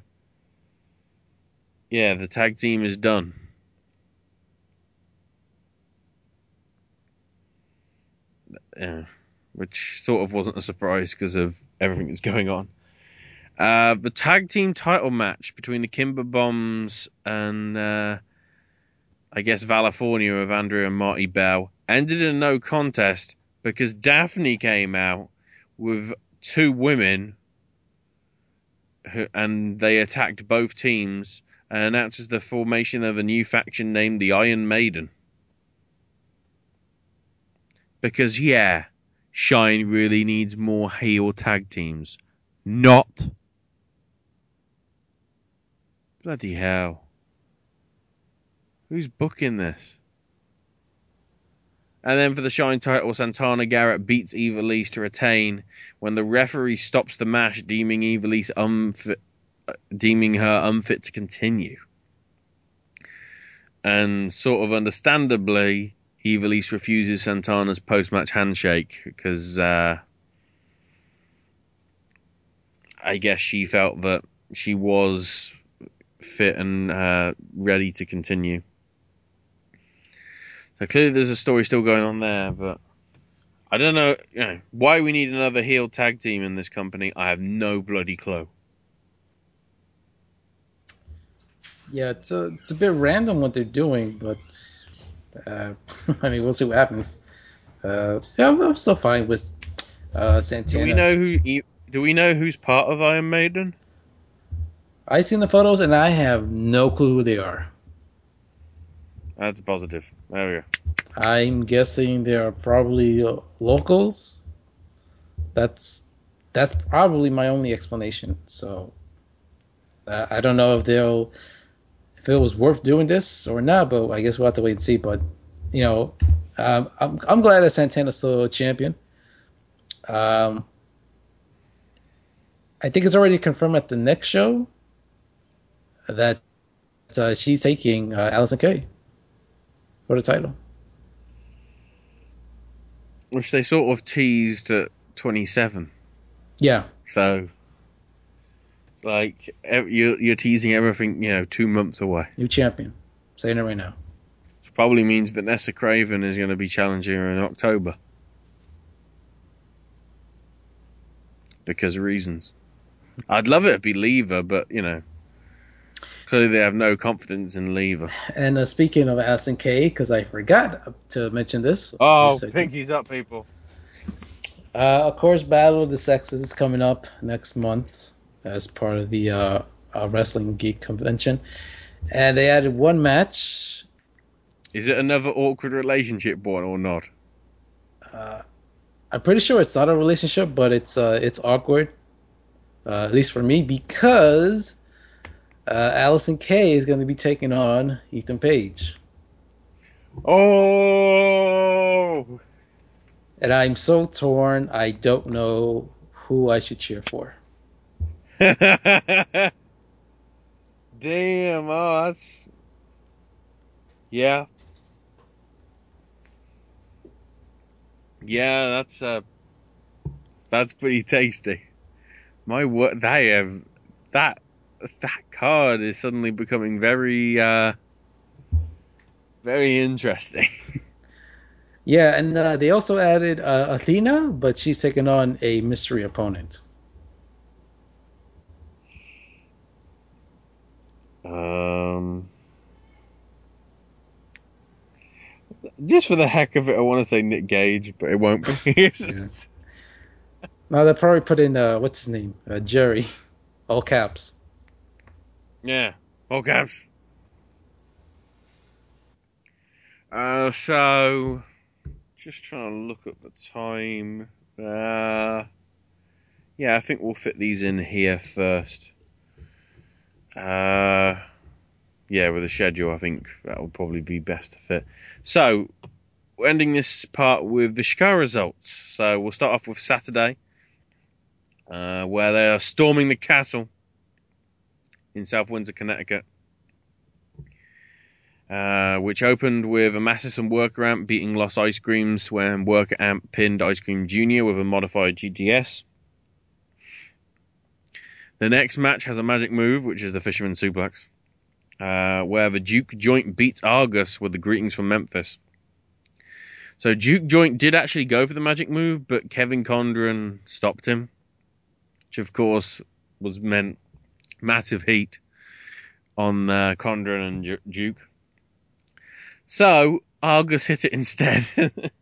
yeah, the tag team is done. Yeah, which sort of wasn't a surprise because of everything that's going on. Uh, the tag team title match between the Kimber Bombs and uh, I guess California of Andrea and Marti Belle ended in no contest because Daffney came out with two women who, and they attacked both teams and announces the formation of a new faction named the Iron Maiden. Because, yeah, Shine really needs more heel tag teams. Not. Bloody hell. Who's booking this? And then for the Shine title, Santana Garrett beats Evilise to retain when the referee stops the match, deeming Evilise unfit, deeming her unfit to continue. And sort of understandably, Evilise refuses Santana's post-match handshake because uh, I guess she felt that she was fit and uh, ready to continue. So clearly, there's a story still going on there, but I don't know, you know why we need another heel tag team in this company. I have no bloody clue. Yeah, it's a it's a bit random what they're doing, but uh, I mean, we'll see what happens. Uh, yeah, I'm still fine with uh, Santana. Do we know who? Do we know who's part of Iron Maiden? I seen the photos and I have no clue who they are. That's positive. There we go. I'm guessing they are probably locals. That's that's probably my only explanation. So uh, I don't know if they'll if it was worth doing this or not, but I guess we'll have to wait and see. But you know, um, I'm I'm glad that Santana's still a champion. Um, I think it's already confirmed at the next show that uh, she's taking uh, Allysin Kay for the title. Which they sort of teased at 27. Yeah. So, like, you're, you're teasing everything, you know, two months away. New champion. Saying it right now. Which probably means Vanessa Craven is going to be challenging her in October. Because of reasons. I'd love it to be Leva, but, you know. Clearly, they have no confidence in Leva. And uh, speaking of Allysin Kay, because I forgot to mention this. Oh, pinkies up, people. Uh, of course, Battle of the Sexes is coming up next month as part of the uh, uh, Wrestling Geek Convention. And they added one match. Is it another awkward relationship one or not? Uh, I'm pretty sure it's not a relationship, but it's uh, it's awkward. Uh, at least for me, because uh, Allysin Kay is going to be taking on Ethan Page. Oh! And I'm so torn. I don't know who I should cheer for. Damn! Oh, that's yeah, yeah. That's uh, that's pretty tasty. My what they have that that card is suddenly becoming very uh very interesting. Yeah, and uh, they also added uh, Athena, but she's taking on a mystery opponent. Um, just for the heck of it, I want to say Nick Gage, but it won't be. Just- Now they'll probably put in uh, what's his name, uh, Jerry, all caps. yeah, all caps. Uh, so just trying to look at the time. Uh, yeah, I think we'll fit these in here first. Uh, yeah, with the schedule, I think that would probably be best to fit. So, we're ending this part with the Chikara results. So we'll start off with Saturday, uh, where they are storming the castle in South Windsor, Connecticut. Uh, which opened with a Amasis and Worker Ant beating Los Ice Creams when Worker Ant pinned Ice Cream Jr. with a modified GTS. The next match has a magic move, which is the Fisherman Suplex, uh, where the Duke Joint beats Argus with the Greetings from Memphis. So Duke Joint did actually go for the magic move, but Kevin Condron stopped him, which of course was meant massive heat on uh, Condron and Duke. So Argus hit it instead. but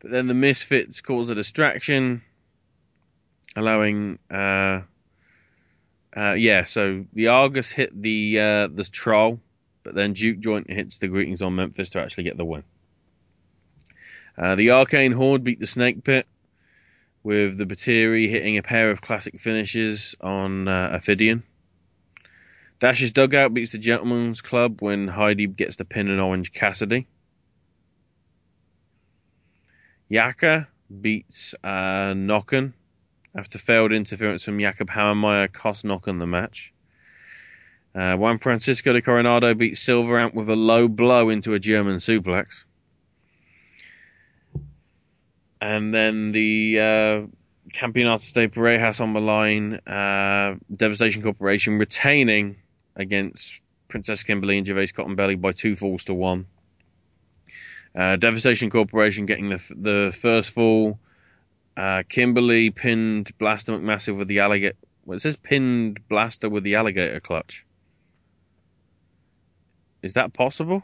then the Misfits cause a distraction, allowing uh, uh, yeah, so the Argus hit the uh, the troll, but then Duke Joint hits the greetings on Memphis to actually get the win. Uh, the Arcane Horde beat the Snake Pit, with the Batiri hitting a pair of classic finishes on uh. Dash's Dugout beats the Gentleman's Club when Heidi gets the pin on Orange Cassidy. Yaka beats uh, Nocken after failed interference from Jakob Hammermeyer cost Nocken the match. Uh, Juan Francisco de Coronado beats Silver Ant with a low blow into a German suplex. And then the uh, Campeonato de Parejas on the line, uh, Devastation Corporation retaining against Princess Kimberly and Gervais Cottonbelly by two falls to one. Uh, Devastation Corporation getting the the first fall. Uh, Kimberly pinned Blaster McMassive with the alligator. Well, it says pinned Blaster with the alligator clutch. Is that possible?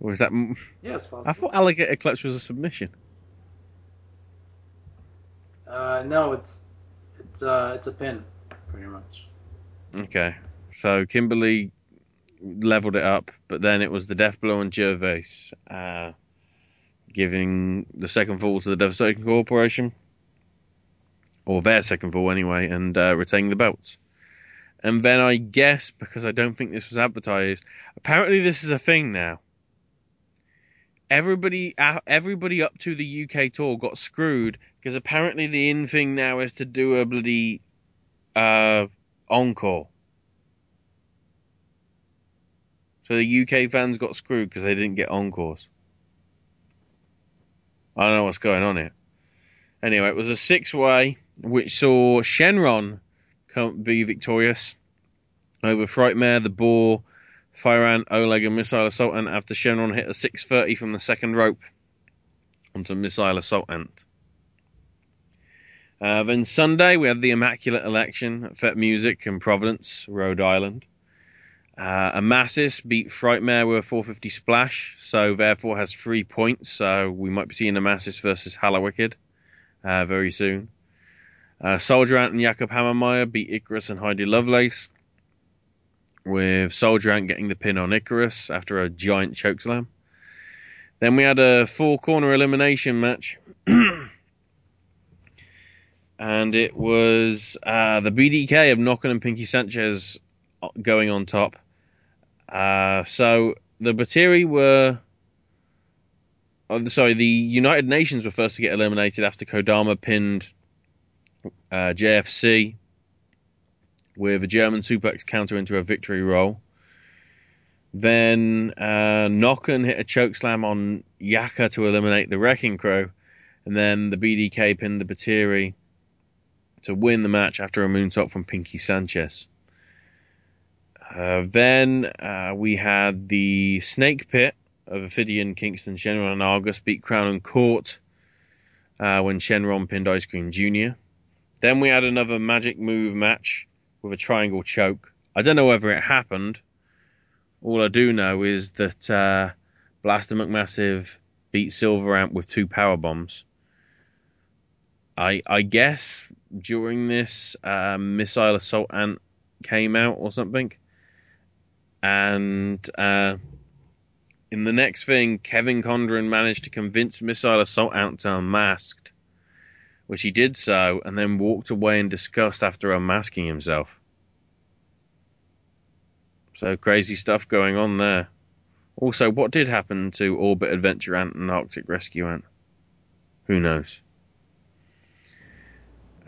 Or is that? Yeah, it's possible. I thought alligator clutch was a submission. Uh, no, it's it's uh it's a pin, pretty much. Okay, so Kimberly leveled it up, but then it was the Death Blow and Gervais uh, giving the second fall to the Devastating Corporation, or their second fall anyway, and uh, retaining the belts. And then I guess because I don't think this was advertised, apparently this is a thing now. Everybody, uh, everybody up to the UK tour got screwed because apparently the in thing now is to do a bloody uh, encore. So the UK fans got screwed because they didn't get encores. I don't know what's going on here. Anyway, it was a six way which saw Shynron be victorious over Frightmare, the Boar, Fireant, Oleg, and Missile Assault Ant after Shynron hit a 630 from the second rope onto Missile Assault Ant. Uh, then Sunday, we had the Immaculate Election at Fete Music in Providence, Rhode Island. Uh, Amasis beat Frightmare with a 450 splash, so therefore has three points. So we might be seeing Amasis versus Hallowicked uh, very soon. Uh, Soldier Ant and Jakob Hammermeyer beat Icarus and Heidi Lovelace, with Soldier Ant getting the pin on Icarus after a giant chokeslam. Then we had a four corner elimination match. and it was uh, the BDK of Knockin and Pinky Sanchez going on top. Uh, so the Batiri were. Oh, sorry, the United Nations were first to get eliminated after Kodama pinned uh, JFC with a German suplex counter into a victory roll. Then uh, Nocken hit a choke slam on Yaka to eliminate the Wrecking Crew. And then the BDK pinned the Batiri to win the match after a moonsault from Pinky Sanchez. Uh, then uh, we had the Snake Pit of Ophidian, Kingston, Shynron, and Argus beat Crown and Court uh, when Shynron pinned Ice Cream Jr. Then we had another Magic Move match with a triangle choke. I don't know whether it happened. All I do know is that uh, Blaster McMassive beat Silver Ant with two power bombs. I I guess during this uh, missile assault ant came out or something, and uh, in the next thing, Kevin Condron managed to convince Missile Assault Ant to unmasked, which he did so, and then walked away in disgust after unmasking himself. So crazy stuff going on there. Also, what did happen to Orbit Adventure Ant and Arctic Rescue Ant? Who knows?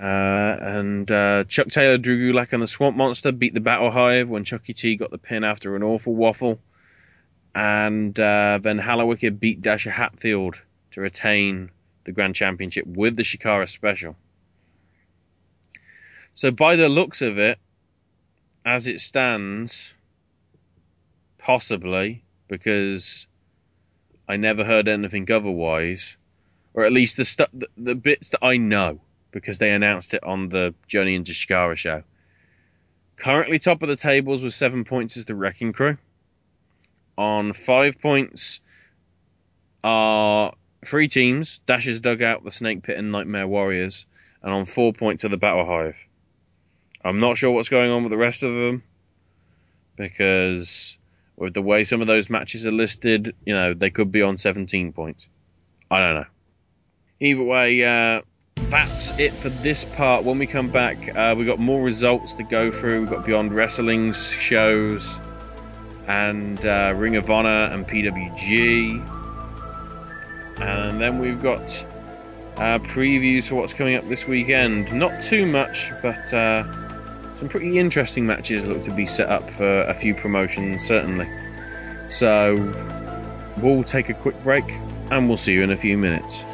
Uh, and uh, Chuck Taylor, Drew Gulak, and the Swamp Monster beat the Battle Hive when Chucky T got the pin after an awful waffle. And uh, then Hallowicked beat Dasher Hatfield to retain the Grand Championship with the Chikara Special. So, by the looks of it, as it stands, possibly, because I never heard anything otherwise, or at least the, stu- the, the bits that I know because they announced it on the Journey into Chikara show. Currently top of the tables with seven points is the Wrecking Crew. On five points are three teams, Dash's Dugout, the Snake Pit, and Nightmare Warriors. And on four points are the Battle Hive. I'm not sure what's going on with the rest of them because with the way some of those matches are listed, you know, they could be on 17 points. I don't know. Either way, uh, that's it for this part. When we come back, uh, we've got more results to go through. We've got Beyond Wrestling's shows and uh, Ring of Honor and PWG. And then we've got uh, previews for what's coming up this weekend. Not too much, but uh, some pretty interesting matches look to be set up for a few promotions, certainly. So we'll take a quick break and we'll see you in a few minutes.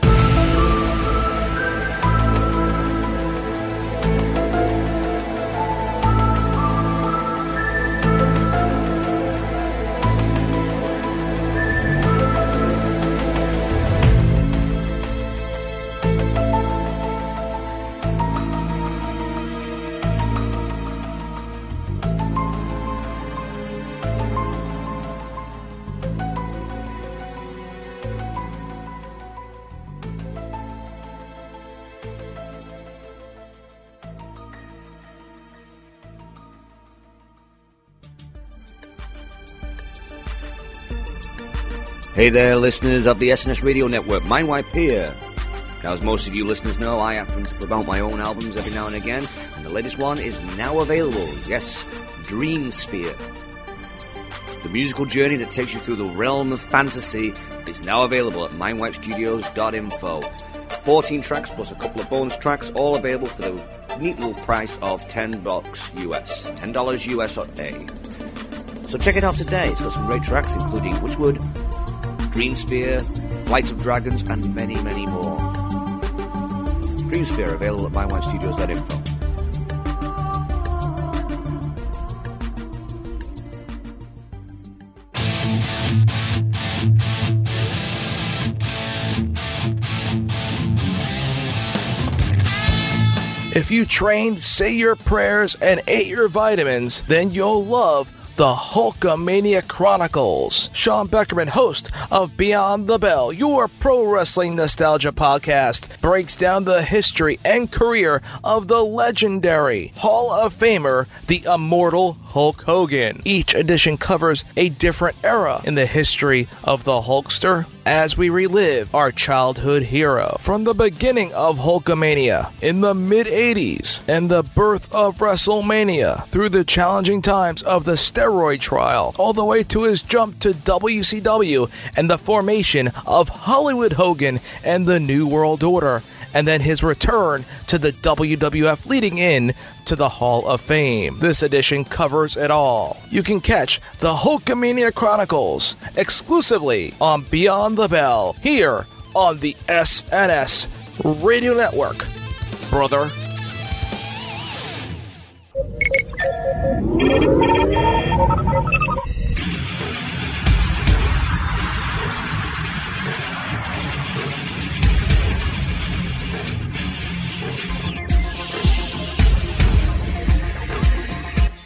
Hey there, listeners of the SNS Radio Network. Mindwipe here. Now, as most of you listeners know, I happen to promote my own albums every now and again, and the latest one is now available. Yes, Dream Sphere. The musical journey that takes you through the realm of fantasy is now available at mindwipestudios.info. 14 tracks plus a couple of bonus tracks, all available for the neat little price of 10 bucks US. $10 US or A. So check it out today. It's got some great tracks, including Witchwood, Dreamsphere, Flights of Dragons, and many, many more. Dreamsphere available at mindwipestudios.info. If you trained, say your prayers, and ate your vitamins, then you'll love the Hulkamania Chronicles. Sean Beckerman, host of Beyond the Bell, your pro wrestling nostalgia podcast, breaks down the history and career of the legendary Hall of Famer, the immortal Hulk Hogan. Each edition covers a different era in the history of the Hulkster as we relive our childhood hero. From the beginning of Hulkamania in the mid 80s and the birth of WrestleMania through the challenging times of the steroid trial, all the way to his jump to WCW and the formation of Hollywood Hogan and the New World Order and then his return to the WWF leading in to the Hall of Fame. This edition covers it all. You can catch the Hulkamania Chronicles exclusively on Beyond the Bell here on the SNS Radio Network. Brother.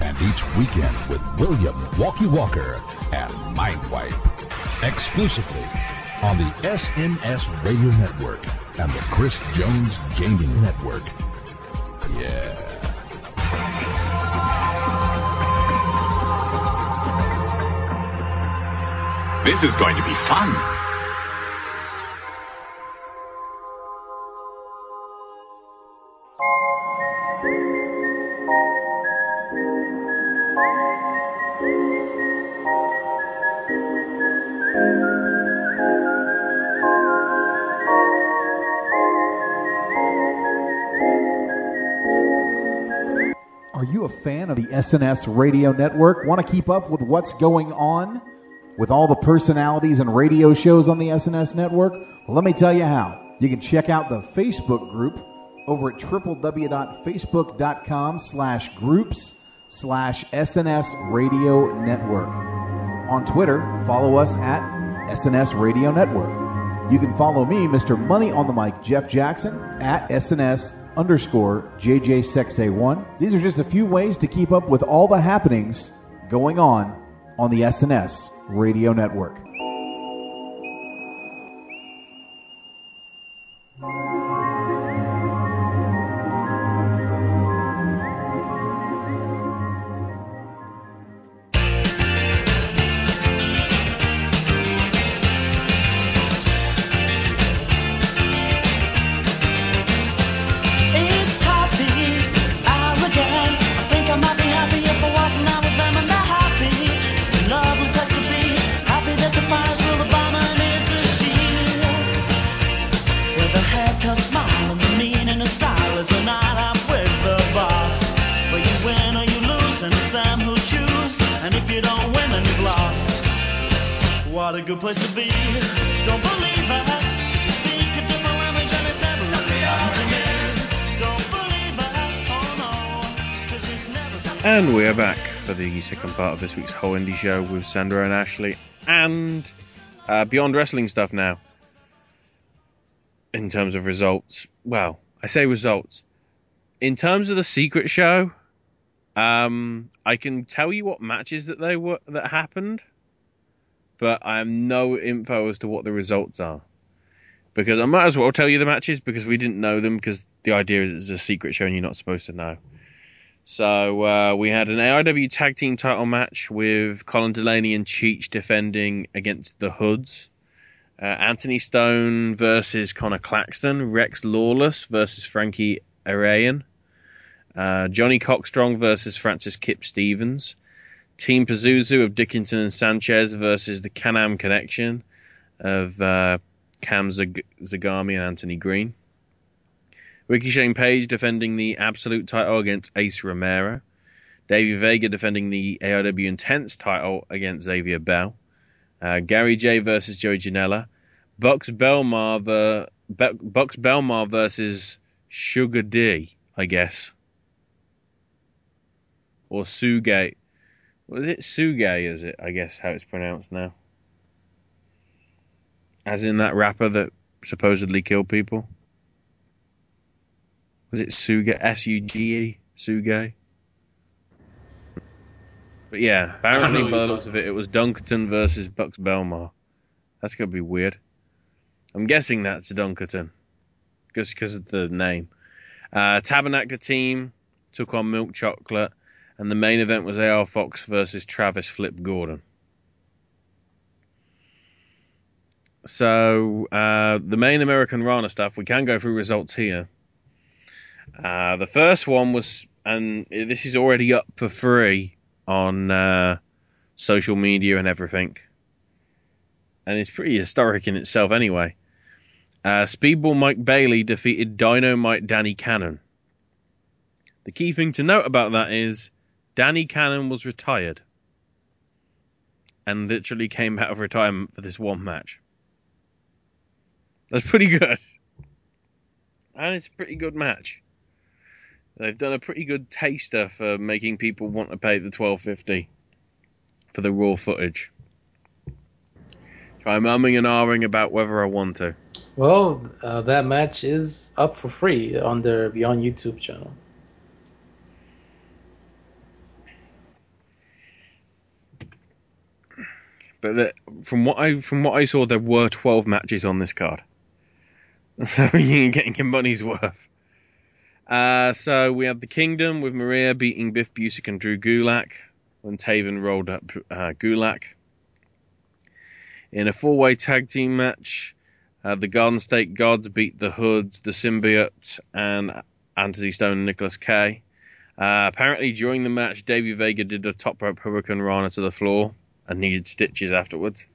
And each weekend with William Walkie Walker and Mindwipe. Exclusively on the SNS Radio Network and the Chris Jones Gaming Network. Yeah. This is going to be fun. Are you a fan of the SNS radio network? Want to keep up with what's going on with all the personalities and radio shows on the SNS network? Well, let me tell you how. You can check out the Facebook group over at www.facebook.com slash groups slash SNS radio network. On Twitter, follow us at SNS radio network. You can follow me, Mr. Money on the Mic, Jeff Jackson, at SNS underscore JJ6A1. These are just a few ways to keep up with all the happenings going on on the SNS radio network. Second part of this week's whole indie show with Sandro and Ashley and uh, Beyond Wrestling stuff now. In terms of results, well, I say results. In terms of the secret show, um, I can tell you what matches that they were that happened, but I have no info as to what the results are. Because I might as well tell you the matches because we didn't know them because the idea is it's a secret show and you're not supposed to know. So uh, we had an AIW tag team title match with Colin Delaney and Cheech defending against the Hoods. Uh, Anthony Stone versus Connor Claxton. Rex Lawless versus Frankie Arion. Uh, Johnny Cockstrong versus Francis Kip Stevens. Team Pazuzu of Dickinson and Sanchez versus the Canam Connection of uh, Cam Zag- Zagami and Anthony Green. Ricky Shane Page defending the Absolute title against Ace Romero. Davey Vega defending the AIW Intense title against Xavier Bell. Uh, Gary J versus Joey Janela. Buxx Belmar, ver- Be- Buxx Belmar versus Sugar D, I guess. Or Sugay. What is it? Sugay, is it? I guess how it's pronounced now. As in that rapper that supposedly killed people. Was it Suga? S U G E? Sugay? But yeah, apparently by the looks of it, it was Dunkerton versus Buxx Belmar. That's gonna be weird. I'm guessing that's Dunkerton, just because of the name. Uh, Tabernacle team took on Milk Chocolate, and the main event was AR Fox versus Travis Flip Gordon. So uh, the main Americanrana stuff, we can go through results here. Uh, the first one was, and this is already up for free on uh, social media and everything. and it's pretty historic in itself anyway. Uh, Speedball Mike Bailey defeated Dynamite Danny Cannon. The key thing to note about that is Danny Cannon was retired and literally came out of retirement for this one match. That's pretty good. And it's a pretty good match. They've done a pretty good taster for making people want to pay the twelve fifty for the raw footage. I'm umming and ahhing about whether I want to. Well, uh, that match is up for free on their Beyond YouTube channel. But the, from what I from what I saw, there were twelve matches on this card, so you're getting your money's worth. Uh, so we had the Kingdom with Maria beating Biff Busick and Drew Gulak when Taven rolled up uh, Gulak. In a four-way tag team match, uh, the Garden State Gods beat the Hoods, the Symbiote, and Anthony Stone and Nicholas K. Uh, apparently, during the match, Davey Vega did a top rope Hurricane Rana to the floor and needed stitches afterwards.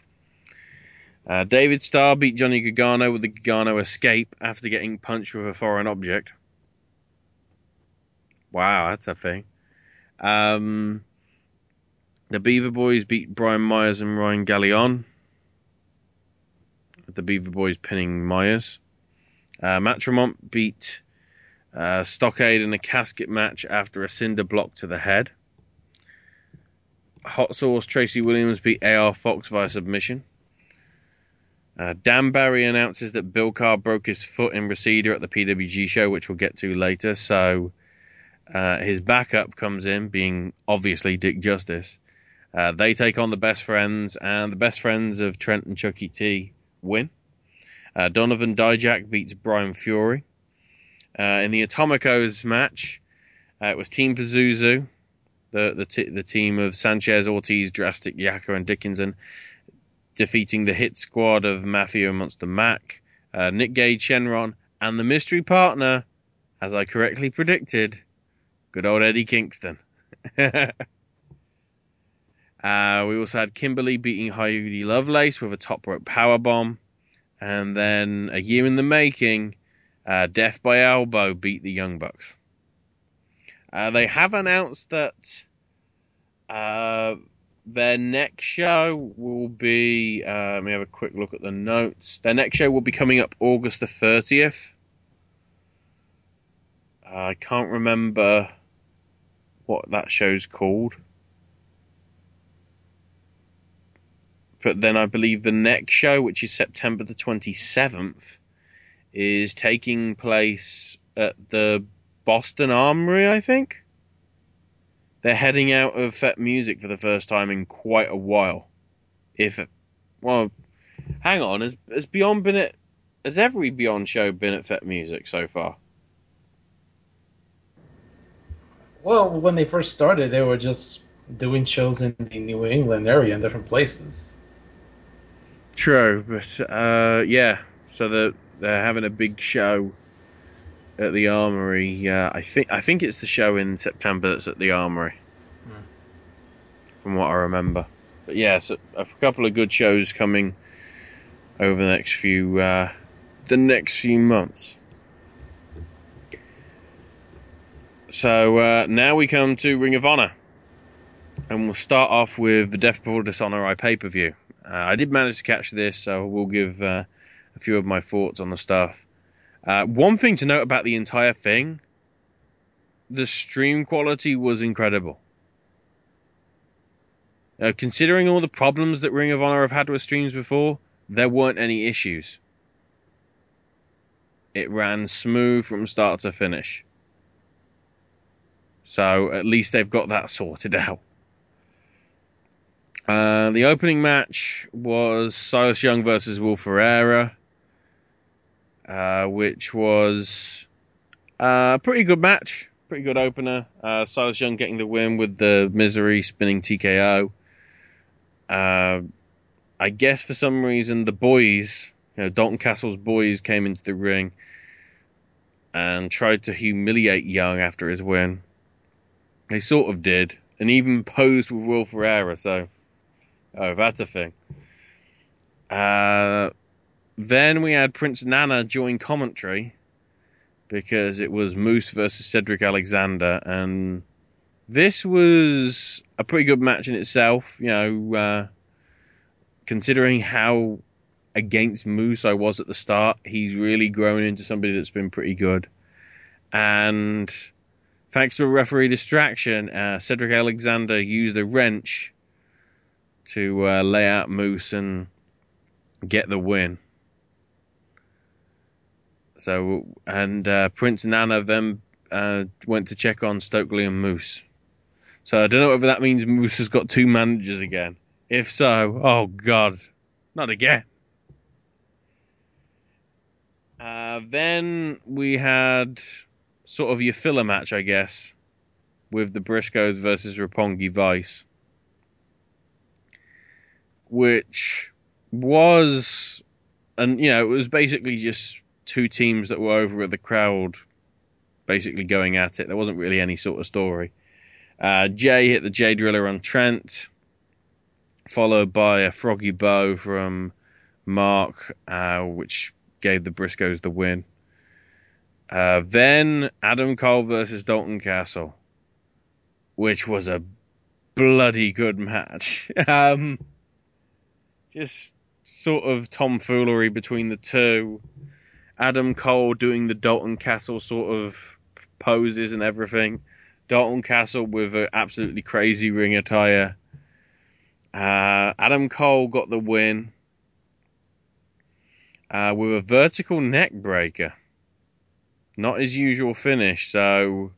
Uh, David Starr beat Johnny Gargano with the Gargano escape after getting punched with a foreign object. Wow, that's a thing. Um, the Beaver Boys beat Brian Myers and Ryan Galeone. The Beaver Boys pinning Myers. Uh, beat uh, Stockade in a casket match after a cinder block to the head. Hot Sauce Tracy Williams beat AR Fox via submission. Uh, Dan Barry announces that Bill Carr broke his foot in Reseda at the PWG show, which we'll get to later. So uh, his backup comes in, being obviously Dick Justice. Uh, they take on the best friends, and the best friends of Trent and Chucky T win. Uh, Donovan Dijak beats Brian Fury. Uh, in the Atomicos match, uh, it was Team Pazuzu, the the, t- the team of Sanchez, Ortiz, Drastic, Yaka, and Dickinson, defeating the hit squad of Mafia and Monster Mac, uh, Nick Gage, Shynron, and the mystery partner, as I correctly predicted, good old Eddie Kingston. Uh, we also had Kimber Lee beating Heidi Lovelace with a top rope power bomb, and then a year in the making, uh, Death by Elbow beat the Young Bucks. Uh, they have announced that uh, their next show will be. Uh, let me have a quick look at the notes. Their next show will be coming up August the thirtieth. I can't remember what that show's called. but then I believe the next show, which is September the 27th, is taking place at the Boston Armory, I think. They're heading out of Fete Music for the first time in quite a while. If, well, hang on, has, has Beyond been at, has every Beyond show been at Fete Music so far? Well, when they first started, they were just doing shows in the New England area in different places. True, but uh, yeah. So they're they're having a big show at the Armory. Uh, I think I think it's the show in September that's at the Armory, Hmm. from what I remember. But yeah, so a couple of good shows coming over the next few uh, the next few months. So uh, now we come to Ring of Honor, and we'll start off with the Death Before Dishonor I pay per view. Uh, I did manage to catch this, so I will give uh, a few of my thoughts on the stuff. Uh, one thing to note about the entire thing the stream quality was incredible. Uh, considering all the problems that Ring of Honor have had with streams before, there weren't any issues. It ran smooth from start to finish. So at least they've got that sorted out. Uh, the opening match was Silas Young versus Will Ferrara, uh, which was a pretty good match, pretty good opener. Uh, Silas Young getting the win with the misery spinning TKO. Uh, I guess for some reason the boys, you know, Dalton Castle's boys came into the ring and tried to humiliate Young after his win. They sort of did, and even posed with Will Ferrara, so Oh, that's a thing. Uh, then we had Prince Nana join commentary because it was Moose versus Cedric Alexander, and this was a pretty good match in itself. You know, uh, considering how against Moose I was at the start, he's really grown into somebody that's been pretty good. And thanks to a referee distraction, uh, Cedric Alexander used a wrench to uh, lay out Moose and get the win. So, and uh, Prince Nana then uh, went to check on Stokely and Moose. So I don't know whether that means Moose has got two managers again. If so, oh god, not again. Uh, then we had sort of your filler match, I guess, with the Briscoes versus Roppongi Vice, which was, and you know, it was basically just two teams that were over at the crowd, basically going at it. There wasn't really any sort of story. Uh, Jay hit the Jay Driller on Trent, followed by a Froggy Bow from Mark, uh, which gave the Briscoes the win. Uh, then Adam Cole versus Dalton Castle, which was a bloody good match. um, just sort of tomfoolery between the two. Adam Cole doing the Dalton Castle sort of poses and everything. Dalton Castle with an absolutely crazy ring attire. Uh, Adam Cole got the win uh, with a vertical neck breaker. Not his usual finish, so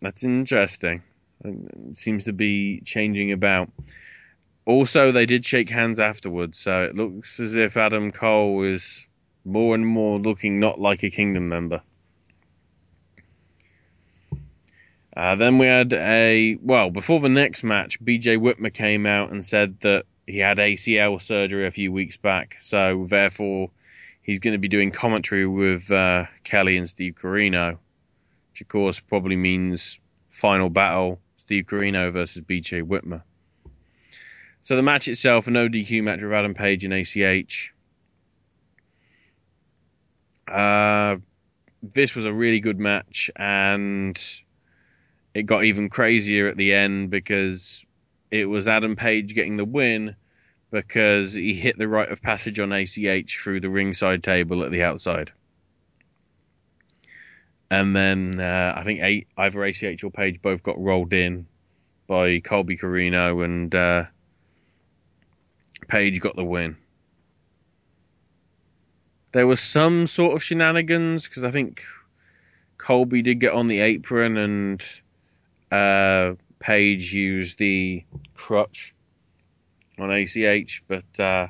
that's interesting. It seems to be changing about. Also, they did shake hands afterwards, so it looks as if Adam Cole is more and more looking not like a Kingdom member. Uh, then we had a well before the next match, BJ Whitmer came out and said that he had ACL surgery a few weeks back, so therefore he's going to be doing commentary with uh, Kelly and Steve Corino, which of course probably means final battle Steve Corino versus BJ Whitmer. So the match itself, an ODQ match with Adam Page and ACH. Uh, this was a really good match, and it got even crazier at the end because it was Adam Page getting the win because he hit the rite of passage on ACH through the ringside table at the outside. And then uh, I think eight, either ACH or Page both got rolled in by Colby Corino, and uh, Page got the win. There was some sort of shenanigans because I think Colby did get on the apron and uh, Page used the crutch on ACH, but uh,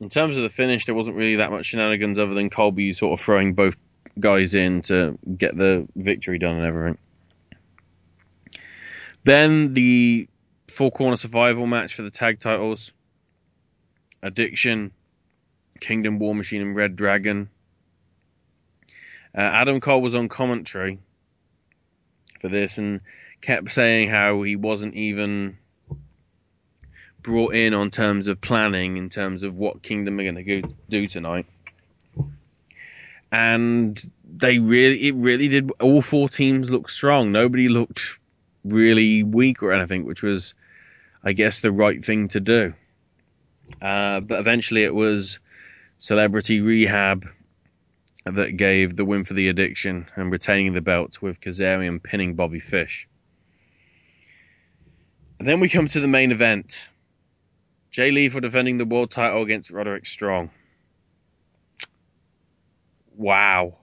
in terms of the finish, there wasn't really that much shenanigans other than Colby sort of throwing both guys in to get the victory done and everything. Then the four corner survival match for the tag titles Addiction, Kingdom War Machine, and Red Dragon. Uh, Adam Cole was on commentary for this and kept saying how he wasn't even brought in on terms of planning, in terms of what Kingdom are going to go, do tonight. And they really, it really did. All four teams looked strong. Nobody looked really weak or anything, which was, I guess, the right thing to do. Uh, but eventually it was Celebrity Rehab that gave the win for the addiction and retaining the belt with Kazarian pinning Bobby Fish. And then we come to the main event. Jay Lethal defending the world title against Roderick Strong. Wow.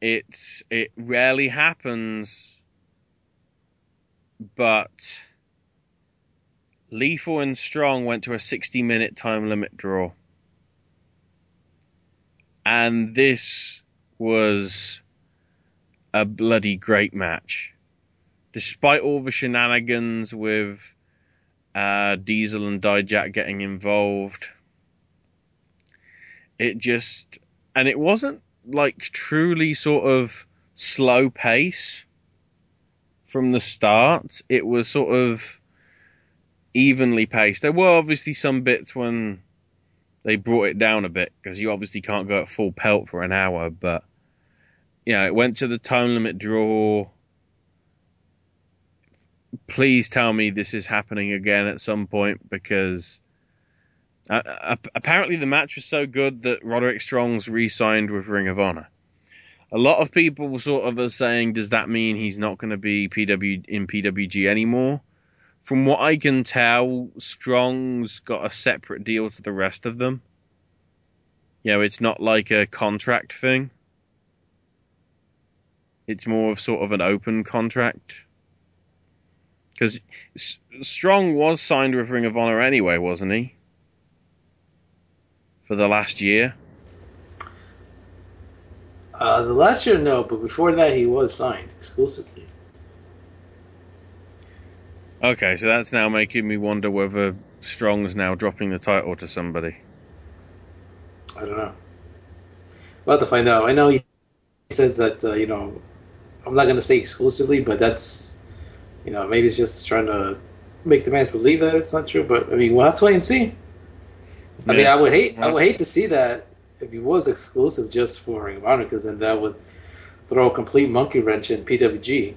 It's it rarely happens, but Lethal and Strong went to a 60 minute time limit draw. And this was a bloody great match. Despite all the shenanigans with uh, Diesel and Dijak getting involved, it just, and it wasn't like truly sort of slow pace from the start. It was sort of evenly paced. There were obviously some bits when they brought it down a bit because you obviously can't go at full pelt for an hour, but you know, it went to the time limit draw. Please tell me this is happening again at some point because uh, apparently the match was so good that Roderick Strong's re-signed with Ring of Honor. A lot of people sort of are saying, does that mean he's not going to be PW in PWG anymore? From what I can tell, Strong's got a separate deal to the rest of them. You know, it's not like a contract thing. It's more of sort of an open contract. Because Strong was signed with Ring of Honor anyway, wasn't he? For the last year. Uh, the last year, no, but before that, he was signed exclusively. Okay, so that's now making me wonder whether Strong's now dropping the title to somebody. I don't know. We'll have to find out. I know he says that, uh, you know, I'm not going to say exclusively, but that's, you know, maybe it's just trying to make the fans believe that it's not true. But I mean, we'll have to wait and see. I mean, I would hate, I would hate to see that if he was exclusive just for Ring of Honor, because then that would throw a complete monkey wrench in PWG,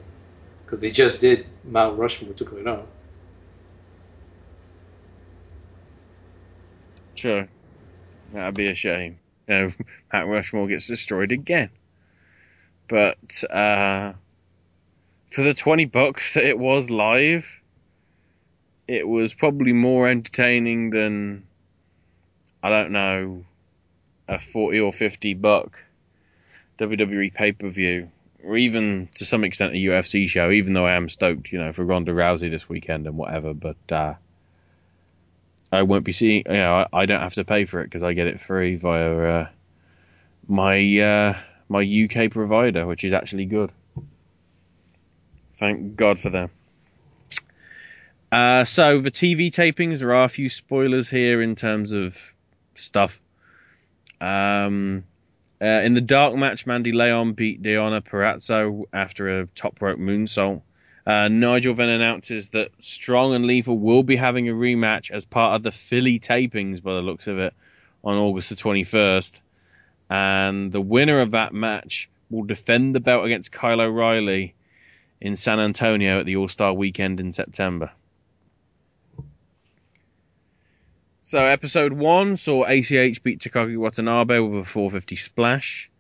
because they just did Mount Rushmore 2.0. Sure, that'd be a shame. You know, Mount Rushmore gets destroyed again. But uh, for the twenty bucks that it was live, it was probably more entertaining than I don't know a forty or fifty buck WWE pay per view, or even to some extent a UFC show. Even though I am stoked, you know, for Ronda Rousey this weekend and whatever, but uh, I won't be seeing. You know, I, I don't have to pay for it because I get it free via uh, my uh, my UK provider, which is actually good. Thank God for them. Uh, so the TV tapings, there are a few spoilers here in terms of stuff. Um, uh, in the dark match, Mandy Leon beat Deonna Purrazzo after a top rope moonsault. Uh, Nigel then announces that Strong and Lethal will be having a rematch as part of the Philly tapings, by the looks of it, on August the 21st and the winner of that match will defend the belt against Kyle O'Reilly in San Antonio at the All Star Weekend in September. So, episode one saw ACH beat Takaaki Watanabe with a 450 splash.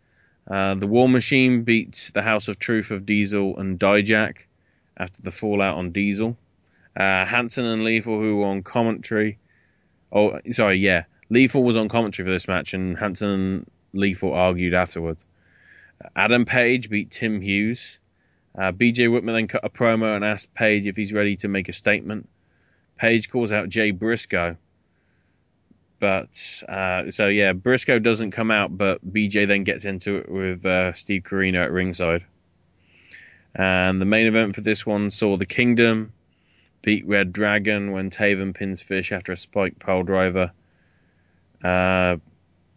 Uh, the War Machine beat the House of Truth of Diesel and Dijak after the fallout on Diesel. Uh, Hanson and Lethal, who were on commentary. Oh, sorry, yeah. Lethal was on commentary for this match, and Hanson Lethal argued afterwards. Adam Page beat Tim Hughes. Uh, BJ Whitmer then cut a promo and asked Page if he's ready to make a statement. Page calls out Jay Briscoe. But, uh, so yeah, Briscoe doesn't come out, but BJ then gets into it with uh, Steve Corino at ringside. And the main event for this one saw the Kingdom beat Red Dragon when Taven pins Fish after a spike pile driver. Uh,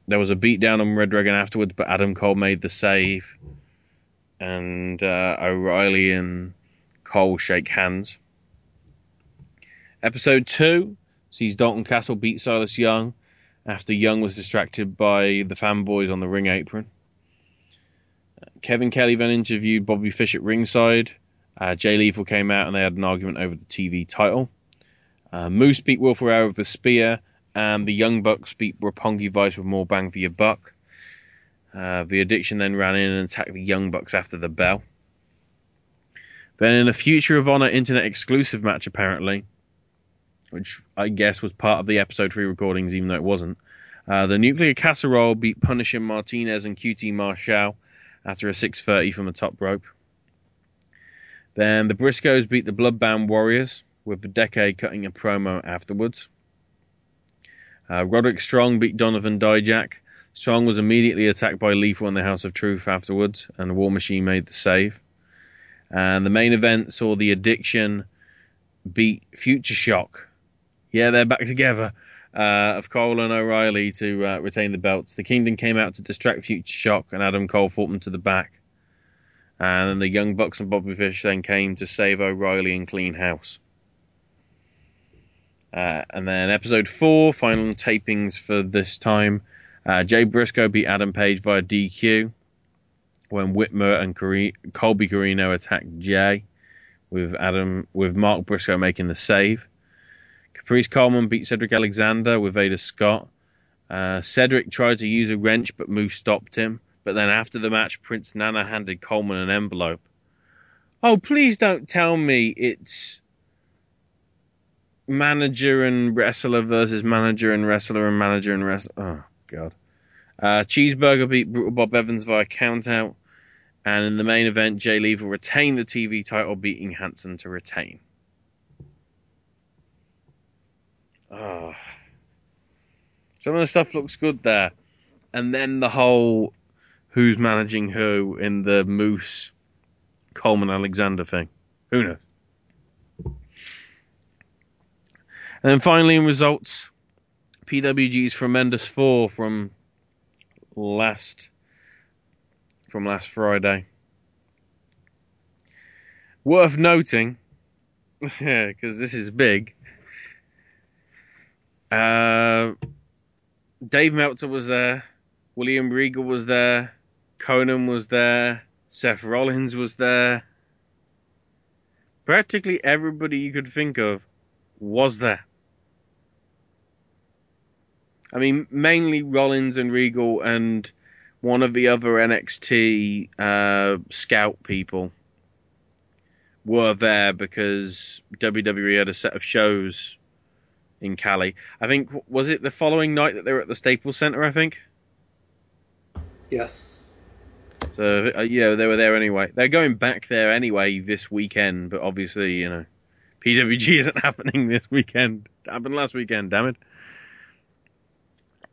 there was a beatdown on Red Dragon afterwards, but Adam Cole made the save, and uh, O'Reilly and Cole shake hands. Episode two sees Dalton Castle beat Silas Young after Young was distracted by the fanboys on the ring apron. Kevin Kelly then interviewed Bobby Fish at ringside. Uh, Jay Lethal came out and they had an argument over the TV title. Uh, Moose beat Will Ferrara with a spear and the Young Bucks beat Roppongi Vice with more bang for your buck. Uh, the Addiction then ran in and attacked the Young Bucks after the bell. Then in a Future of Honor internet exclusive match, apparently, which I guess was part of the episode 3 recordings, even though it wasn't, uh, the Nuclear Casserole beat Punisher Martinez and QT Marshall after a 630 from the top rope. Then the Briscoes beat the Bloodbound Warriors, with the Decade cutting a promo afterwards. Uh, Roderick Strong beat Donovan Dijak. Strong was immediately attacked by Lethal in the House of Truth afterwards, and War Machine made the save. And the main event saw the Addiction beat Future Shock. Yeah, they're back together. Uh, of Cole and O'Reilly to uh, retain the belts. The Kingdom came out to distract Future Shock, and Adam Cole fought them to the back. And then the Young Bucks and Bobby Fish then came to save O'Reilly and clean house. Uh, and then episode four, final tapings for this time. Uh, Jay Briscoe beat Adam Page via DQ when Whitmer and Cari- Colby Corino attacked Jay, with Adam with Mark Briscoe making the save. Caprice Coleman beat Cedric Alexander with Vader Scott. Uh, Cedric tried to use a wrench, but Moose stopped him. But then after the match, Prince Nana handed Coleman an envelope. Oh, please don't tell me it's manager and wrestler versus manager and wrestler and manager and wrestler. Oh, God. Uh, Cheeseburger beat Brutal Bob Evans via countout. And in the main event, Jay Lever retained the TV title, beating Hanson to retain. Oh. Some of the stuff looks good there. And then the whole who's managing who in the Moose Coleman Alexander thing. Who knows? And then finally, in results, PWG's Tremendous Four from last from last Friday. Worth noting, because this is big. Uh, Dave Meltzer was there. William Regal was there. Conan was there. Seth Rollins was there. Practically everybody you could think of was there. I mean, mainly Rollins and Regal and one of the other NXT uh, scout people were there because WWE had a set of shows in Cali. I think was it the following night that they were at the Staples Center. I think. Yes. So uh, yeah, they were there anyway. They're going back there anyway this weekend, but obviously you know, PWG isn't happening this weekend. It happened last weekend. Damn it.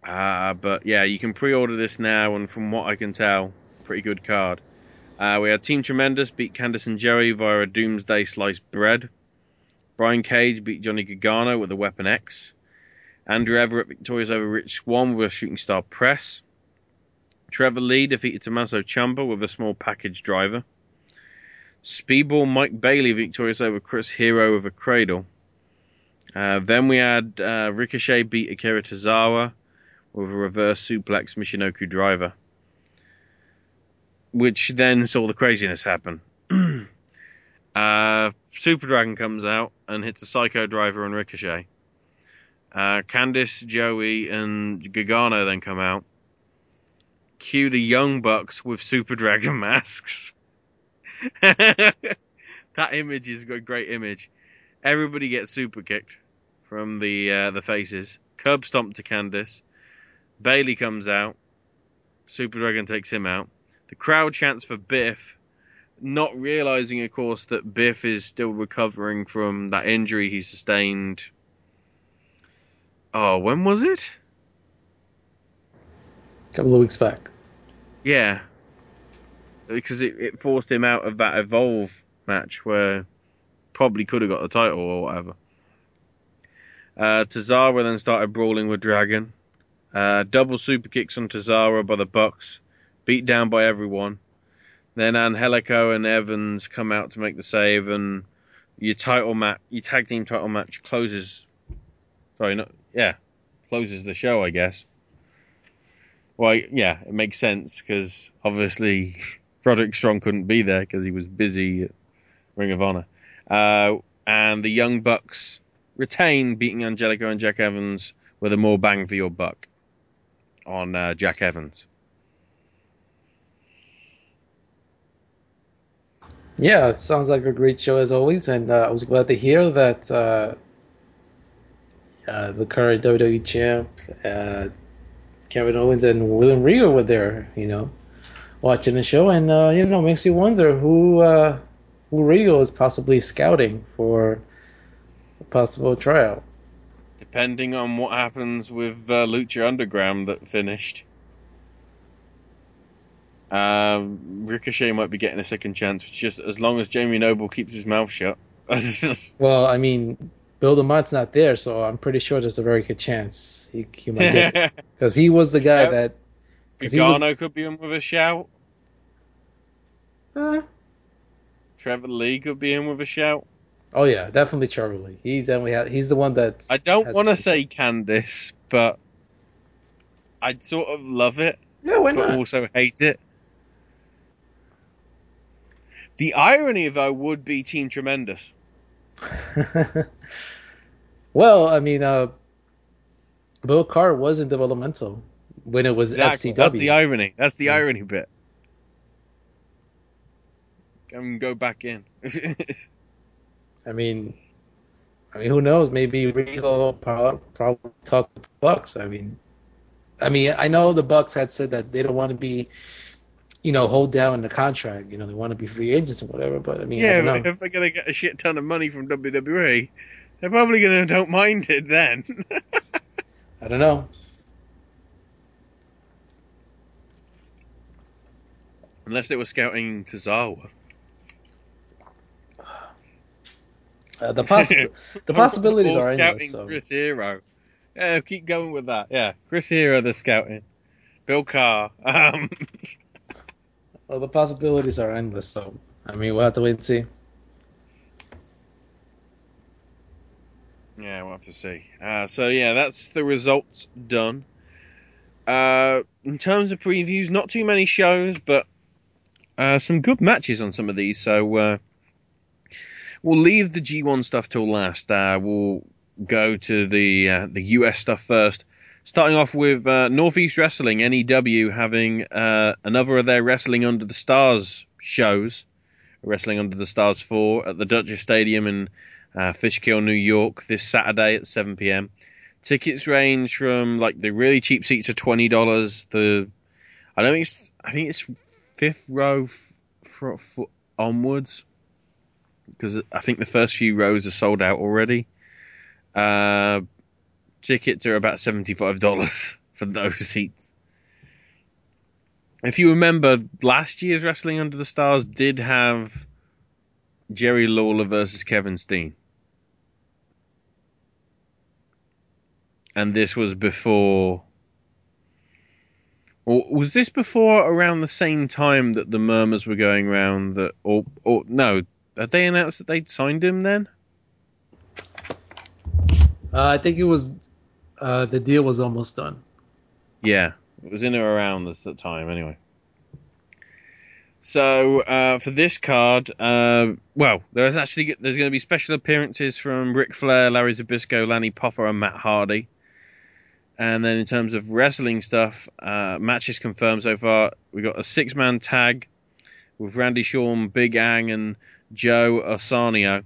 Uh, but yeah, you can pre-order this now, and from what I can tell, pretty good card. Uh, we had Team Tremendous beat Candice and Joey via a Doomsday sliced bread. Brian Cage beat Johnny Gargano with a Weapon X. Andrew Everett victorious over Rich Swann with a Shooting Star Press. Trevor Lee defeated Tommaso Ciampa with a small package driver. Speedball Mike Bailey victorious over Chris Hero with a Cradle. Uh, then we had uh, Ricochet beat Akira Tozawa with a reverse suplex Michinoku driver. Which then saw the craziness happen. uh, Super Dragon comes out and hits a Psycho driver on Ricochet. Uh, Candice, Joey, and Gargano then come out. Cue the Young Bucks with Super Dragon masks. that image is a great image. Everybody gets super kicked from the uh, the faces. Curb stomp to Candice. Bailey comes out. Super Dragon takes him out. The crowd chants for Biff, not realizing, of course, that Biff is still recovering from that injury he sustained. Oh, when was it? A couple of weeks back. Yeah. Because it, it forced him out of that Evolve match where probably could have got the title or whatever. Uh, Tozawa then started brawling with Dragon. Uh, double super kicks on Tozawa by the Bucks, beat down by everyone. Then Angelico and Evans come out to make the save, and your title match, your tag team title match closes. Sorry, not yeah, closes the show, I guess. Well, yeah, it makes sense because obviously Roderick Strong couldn't be there because he was busy at Ring of Honor. Uh, and the Young Bucks retain, beating Angelico and Jack Evans with a more bang for your buck on uh, Jack Evans. Yeah, it sounds like a great show as always, and uh, I was glad to hear that uh, uh, the current WWE champ, uh, Kevin Owens, and William Regal were there, you know, watching the show, and uh, you know, makes you wonder who who Regal is possibly scouting for a possible tryout. Depending on what happens with uh, Lucha Underground that finished. Um, Ricochet might be getting a second chance, just as long as Jamie Noble keeps his mouth shut. Well, I mean, Bill DeMott's not there, so I'm pretty sure there's a very good chance he, he might get it. Because he was the guy So, that. he was- could be in with a shout. Uh, Trevor Lee could be in with a shout. Oh yeah, definitely Charlie. He definitely ha- he's the one that I don't want to say Candice, but I'd sort of love it. Yeah, why but not? also hate it. The irony, though, would be Team Tremendous. well, I mean, uh, Bill Carr was in developmental when it was Exactly. FCW. That's the irony. That's the irony bit. And go back in. I mean, I mean, who knows? Maybe Regal probably, probably talk to the Bucks. I mean, I mean, I know the Bucks had said that they don't want to be, you know, hold down the contract. You know, they want to be free agents and whatever. But I mean, I yeah, know. if they're gonna get a shit ton of money from WWE, they're probably gonna don't mind it then. I don't know. Unless they were scouting Tozawa. Uh, the possi- the possibilities are endless. So. Chris Hero. Yeah, keep going with that. Yeah, Chris Hero, the scouting. Bill Carr. Um, Well, the possibilities are endless. So I mean, we'll have to wait and see. yeah, we'll have to see. Uh, so yeah, that's the results done. Uh, in terms of previews, not too many shows, but uh, some good matches on some of these. So uh, we'll leave the G1 stuff till last. Uh, we'll go to the uh, the US stuff first. Starting off with uh, Northeast Wrestling, NEW, having uh, another of their Wrestling Under the Stars shows. Wrestling Under the Stars 4 at the Dutchess Stadium in uh, Fishkill, New York, this Saturday at 7 p.m. Tickets range from like the really cheap seats are twenty dollars. The I don't think it's I think it's fifth row f- fr- f- onwards because I think the first few rows are sold out already. Uh, tickets are about seventy-five dollars for those seats. If you remember, last year's Wrestling Under the Stars did have Jerry Lawler versus Kevin Steen, and this was before. Or was this before around the same time that the murmurs were going around that, or or no, had they announced that they'd signed him then? Uh, I think it was uh, the deal was almost done. Yeah, it was in or around this time anyway. So uh, for this card, uh, well, there's actually there's going to be special appearances from Ric Flair, Larry Zbyszko, Lanny Poffo, and Matt Hardy. And then in terms of wrestling stuff, uh, matches confirmed so far. We got a six man tag with Randy Shawn, Big Ang, and Joe Arsanio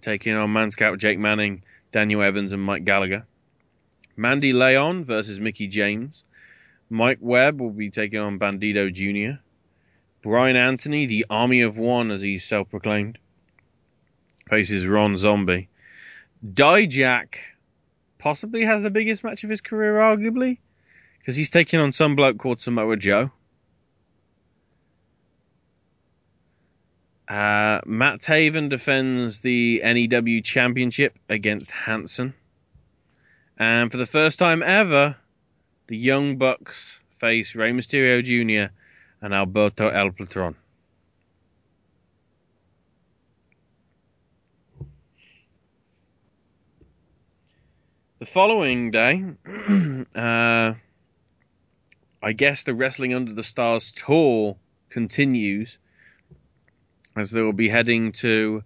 taking on Man Scout Jake Manning, Daniel Evans, and Mike Gallagher. Mandy Leon versus Mickie James. Mike Webb will be taking on Bandido Jr. Brian Anthony, the Army of One, as he's self proclaimed, faces Ron Zombie. Dijak possibly has the biggest match of his career, arguably, because he's taking on some bloke called Samoa Joe. Uh, Matt Taven defends the NEW Championship against Hanson. And for the first time ever, the Young Bucks face Rey Mysterio Jr. and Alberto El Patron. The following day, uh, I guess the Wrestling Under the Stars tour continues as they will be heading to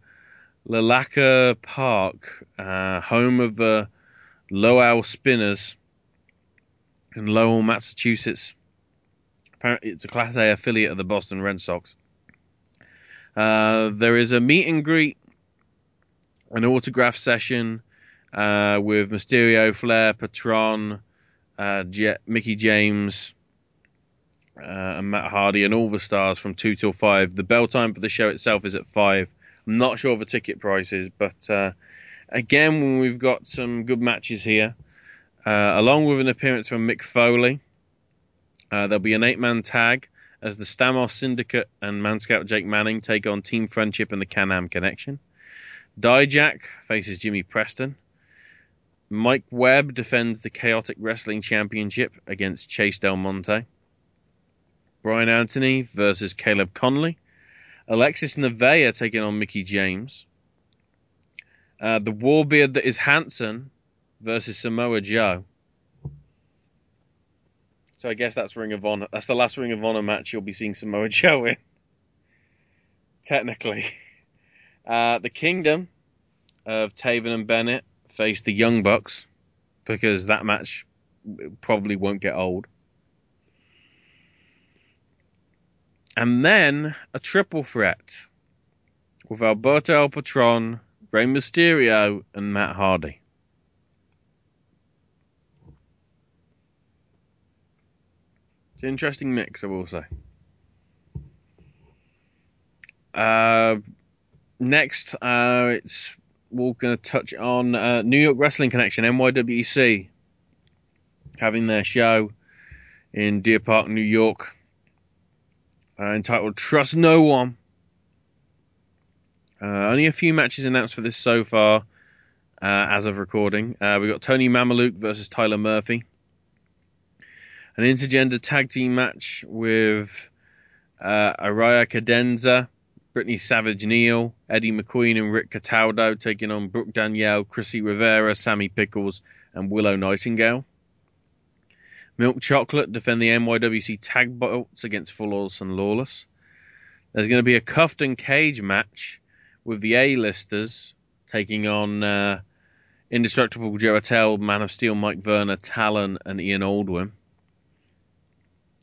LeLacheur Park, uh, home of the Lowell Spinners in Lowell, Massachusetts. Apparently, it's a Class A affiliate of the Boston Red Sox. Uh, there is a meet and greet, an autograph session uh, with Mysterio, Flair, Patron, uh, Mickie James, uh, and Matt Hardy, and all the stars from 2 till 5. The bell time for the show itself is at 5. I'm not sure of the ticket prices, but uh, again, we've got some good matches here. Uh, along with an appearance from Mick Foley, uh, there'll be an eight man tag as the Stamos Syndicate and Man Scout Jake Manning take on Team Friendship and the Can Am Connection. Dijak faces Jimmy Preston. Mike Webb defends the Chaotic Wrestling Championship against Chase Del Monte. Brian Anthony versus Caleb Conley. Alexis Nevaeh taking on Mickie James. Uh, the Warbeard that is Hanson versus Samoa Joe. So I guess that's Ring of Honor. That's the last Ring of Honor match you'll be seeing Samoa Joe in. Technically. Uh, the Kingdom of Taven and Bennett face the Young Bucks because that match probably won't get old. And then a triple threat with Alberto El Patron, Rey Mysterio, and Matt Hardy. It's an interesting mix, I will say. Uh, next, uh, it's we're going to touch on uh, New York Wrestling Connection, NYWC, having their show in Deer Park, New York, uh, entitled Trust No One. Uh, only a few matches announced for this so far, uh, as of recording. Uh, we've got Tony Mamaluke versus Tyler Murphy. An intergender tag team match with uh, Araya Cadenza, Brittany Savage Neal, Eddie McQueen, and Rick Cataldo taking on Brooke Danielle, Chrissy Rivera, Sammy Pickles, and Willow Nightingale. Milk Chocolate defend the NYWC tag belts against Flawless and Lawless. There's going to be a cuffed and cage match with the A-listers taking on uh, Indestructible Joe Attell, Man of Steel, Mike Werner, Talon, and Ian Aldwin.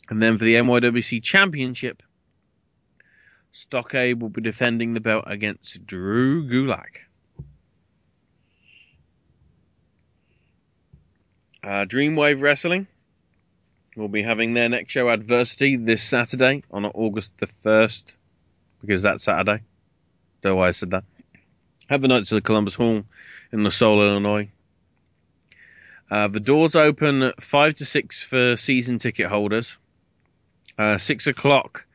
And then for the NYWC Championship, Stockade will be defending the belt against Drew Gulak. Uh, Dreamwave Wrestling will be having their next show, Adversity, this Saturday on August the 1st, because that's Saturday. Don't know why I said that. Have the Knights of the Columbus Hall in LaSalle, Illinois. Uh, the doors open at 5 to 6 for season ticket holders. Uh, 6 o'clock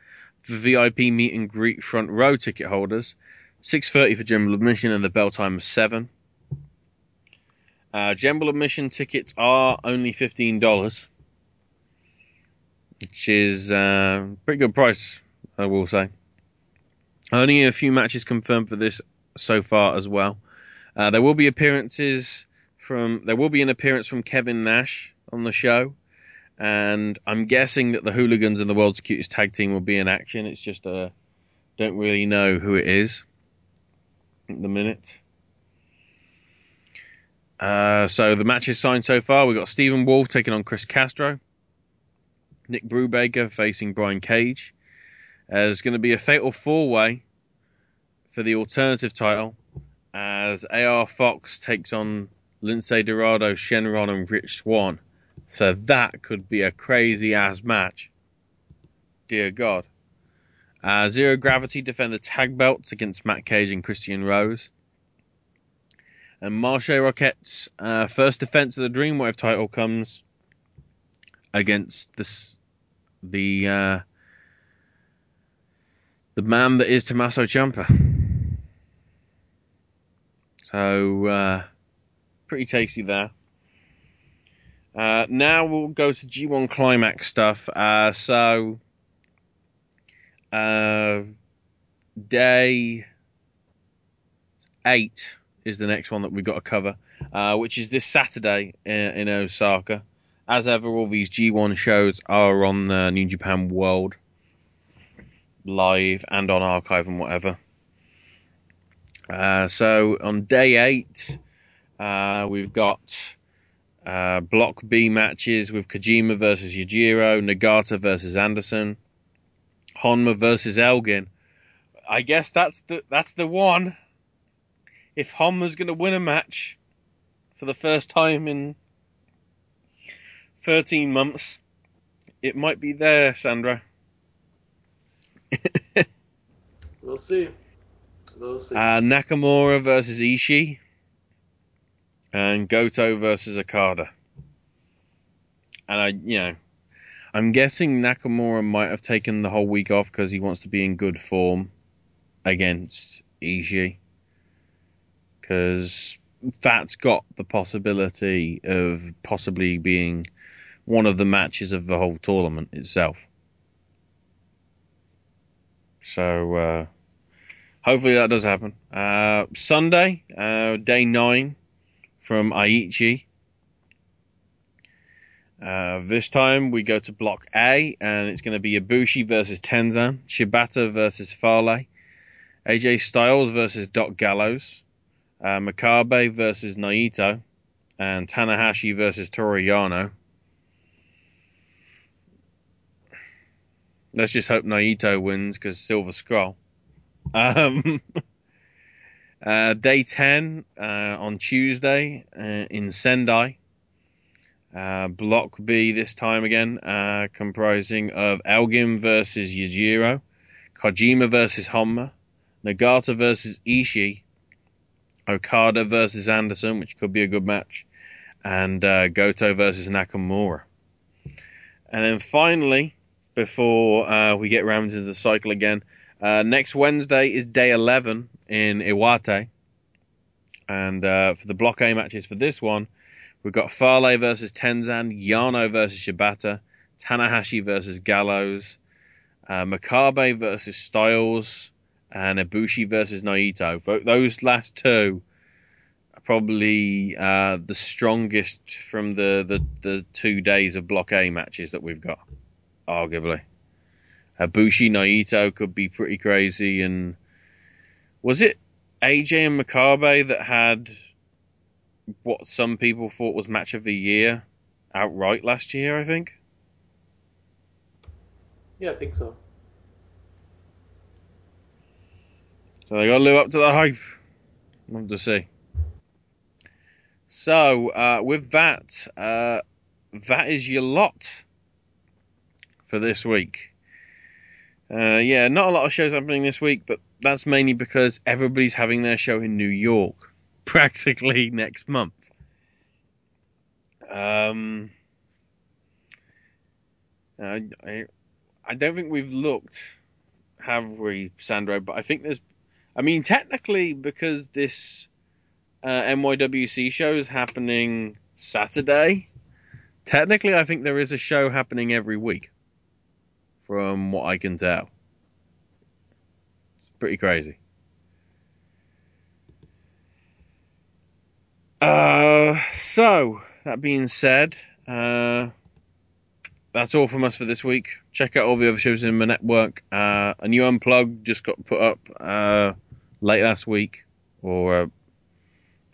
for VIP meet and greet front row ticket holders. 6.30 for general admission and the bell time is 7. Uh, general admission tickets are only $15, which is a uh, pretty good price, I will say. Only a few matches confirmed for this so far as well. Uh, there will be appearances from there will be an appearance from Kevin Nash on the show, and I'm guessing that the Hooligans and the World's Cutest Tag Team will be in action. It's just uh, don't really know who it is at the minute. Uh, so the matches signed so far, we've got Stephen Wolf taking on Chris Castro, Nick Brubaker facing Brian Cage. Uh, there's going to be a fatal four way for the alternative title as AR Fox takes on Lince Dorado, Shynron, and Rich Swann. So that could be a crazy ass match. Dear God. Uh, Zero Gravity defend the tag belts against Matt Cage and Christian Rose. And Marshe Rockett's uh, first defense of the Dreamwave title comes against this, the uh, the man that is Tommaso Ciampa. So, uh, pretty tasty there. Uh, now we'll go to G1 Climax stuff. Uh, so, uh, day eight is the next one that we've got to cover, uh, which is this Saturday in, in, Osaka. As ever, all these G1 shows are on the New Japan World live and on archive and whatever. Uh, so on day eight, uh, we've got uh, Block B matches with Kojima versus Yujiro, Nagata versus Anderson, Honma versus Elgin. I guess that's the that's the one. If Honma's going to win a match for the first time in 13 months, it might be there, Sandro. we'll see. We'll see. Uh, Nakamura versus Ishii. And Goto versus Okada. And I, you know, I'm guessing Nakamura might have taken the whole week off because he wants to be in good form against Ishii. Because that's got the possibility of possibly being one of the matches of the whole tournament itself. So uh, hopefully that does happen. Uh, Sunday, uh, day nine from Aichi. Uh, this time we go to Block A, and it's going to be Ibushi versus Tenzan, Shibata versus Fale, AJ Styles versus Doc Gallows, uh, Makabe versus Naito, and Tanahashi versus Toru Let's just hope Naito wins because Silver Scroll. Um, uh, day 10 uh, on Tuesday uh, in Sendai. Uh, block B this time again, uh, comprising of Elgin versus Yujiro, Kojima versus Honma, Nagata versus Ishii, Okada versus Anderson, which could be a good match, and uh, Goto versus Nakamura. And then finally, before uh, we get round into the cycle again, uh, next Wednesday is day 11 in Iwate. And uh, for the block A matches for this one, we've got Fale versus Tenzan, Yano versus Shibata, Tanahashi versus Gallows, uh, Makabe versus Styles, and Ibushi versus Naito. Those last two are probably uh, the strongest from the, the, the two days of Block A matches that we've got, arguably. Ibushi Naito could be pretty crazy, and was it AJ and Makabe that had what some people thought was match of the year outright last year? I think. Yeah, I think so. So they got to live up to the hype. Love to see. So uh, with that, uh, that is your lot for this week. Uh, yeah, not a lot of shows happening this week, but that's mainly because everybody's having their show in New York practically next month. Um, I, I, I don't think we've looked, have we, Sandro? But I think there's, I mean, technically, because this uh, NYWC show is happening Saturday, technically, I think there is a show happening every week from what I can tell. It's pretty crazy. Uh, so, that being said, uh, that's all from us for this week. Check out all the other shows in my network. Uh, a new unplug just got put up uh, late last week, or uh,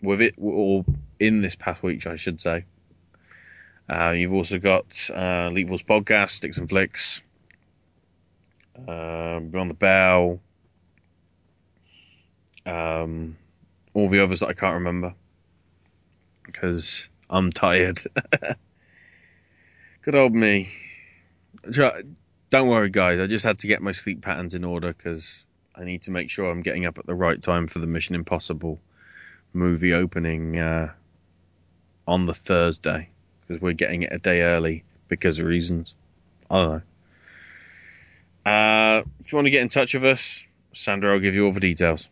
with it, or in this past week, I should say. Uh, you've also got uh, Leapful's podcast, Sticks and Flicks, uh, Beyond the Bell, um, all the others that I can't remember because I'm tired. Good old me. Don't worry, guys. I just had to get my sleep patterns in order because I need to make sure I'm getting up at the right time for the Mission Impossible movie opening uh, on the Thursday because we're getting it a day early because of reasons. I don't know. Uh, if you want to get in touch with us, Sandro, I'll give you all the details.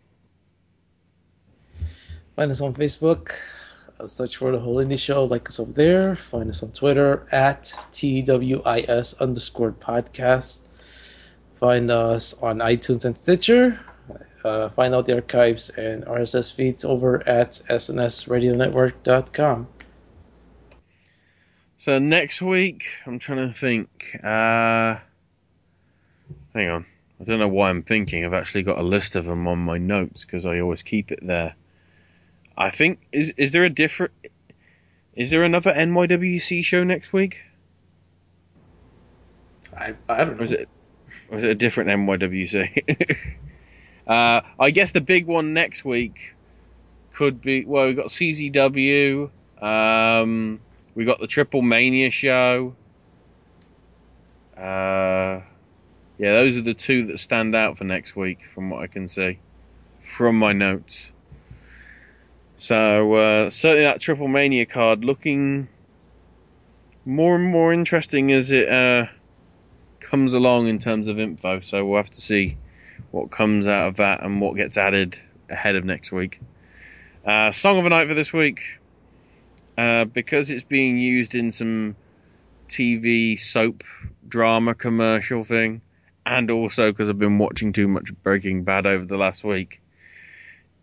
Find us on Facebook. Search for the whole indie show. Like us over there. Find us on Twitter at TWIS underscore podcast. Find us on iTunes and Stitcher. Uh, find out the archives and RSS feeds over at snsradionetwork.com. So next week, I'm trying to think. Uh, hang on. I don't know why I'm thinking. I've actually got a list of them on my notes because I always keep it there. I think is is there a different? Is there another NYWC show next week? I I don't know. Or is it? Or is it a different NYWC? uh, I guess the big one next week could be. Well, we've got CZW. Um, we got the Triple Mania show. Uh, yeah, those are the two that stand out for next week, from what I can see from my notes. So uh, certainly that Triple Mania card looking more and more interesting as it uh, comes along in terms of info. So we'll have to see what comes out of that and what gets added ahead of next week. Uh, Song of the night for this week, uh, because it's being used in some TV soap drama commercial thing, and also because I've been watching too much Breaking Bad over the last week.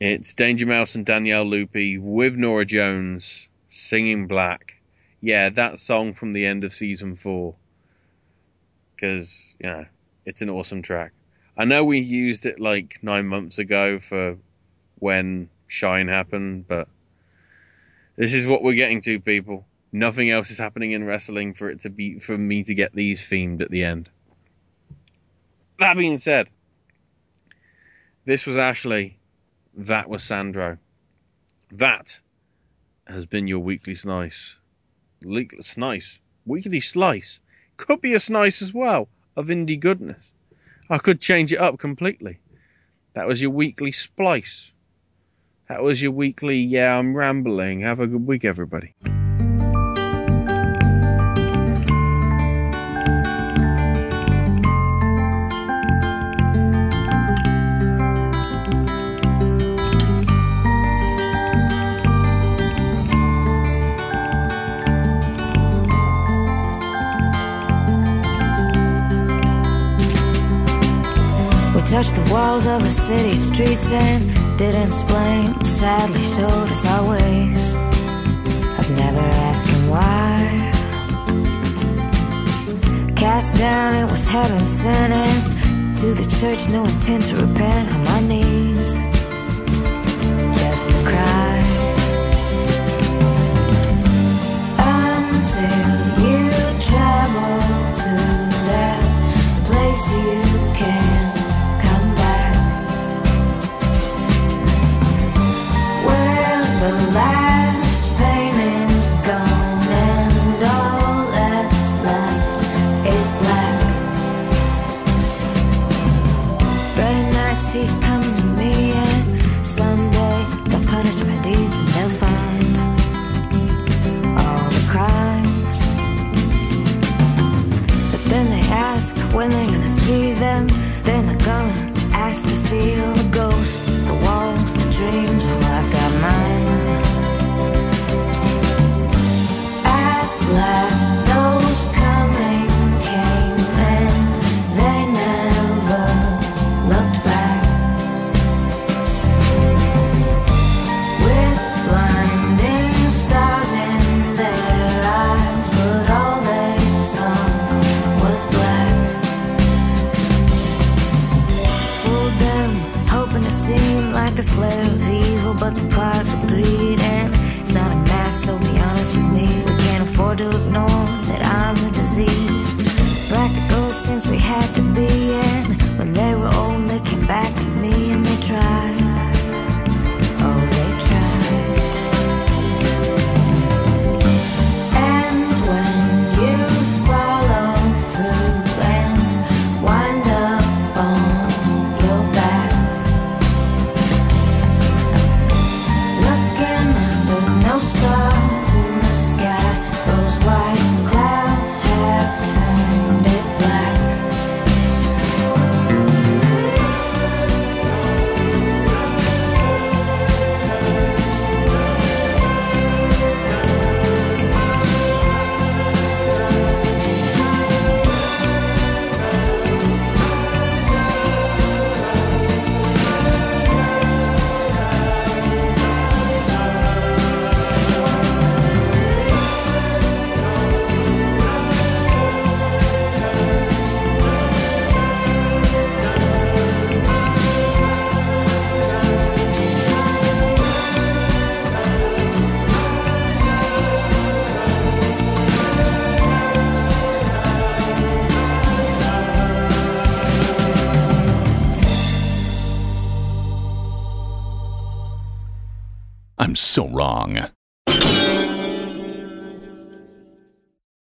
It's Danger Mouse and Daniele Luppi with Norah Jones singing Black. Yeah, that song from the end of season four. Because, you know, it's an awesome track. I know we used it like nine months ago for when Shine happened, but this is what we're getting to, people. Nothing else is happening in wrestling for it to be for me to get these themed at the end. That being said, this was Ashley. That was Sandro. That has been your weekly slice. Le- slice. Weekly slice. Could be a slice as well of indie goodness. I could change it up completely. That was your weekly splice. That was your weekly, yeah, I'm rambling. Have a good week, everybody. Touched the walls of the city streets and didn't explain. Sadly showed us our ways. I've never asked him why. Cast down, it was heaven sent. And to the church, no intent to repent on my knees.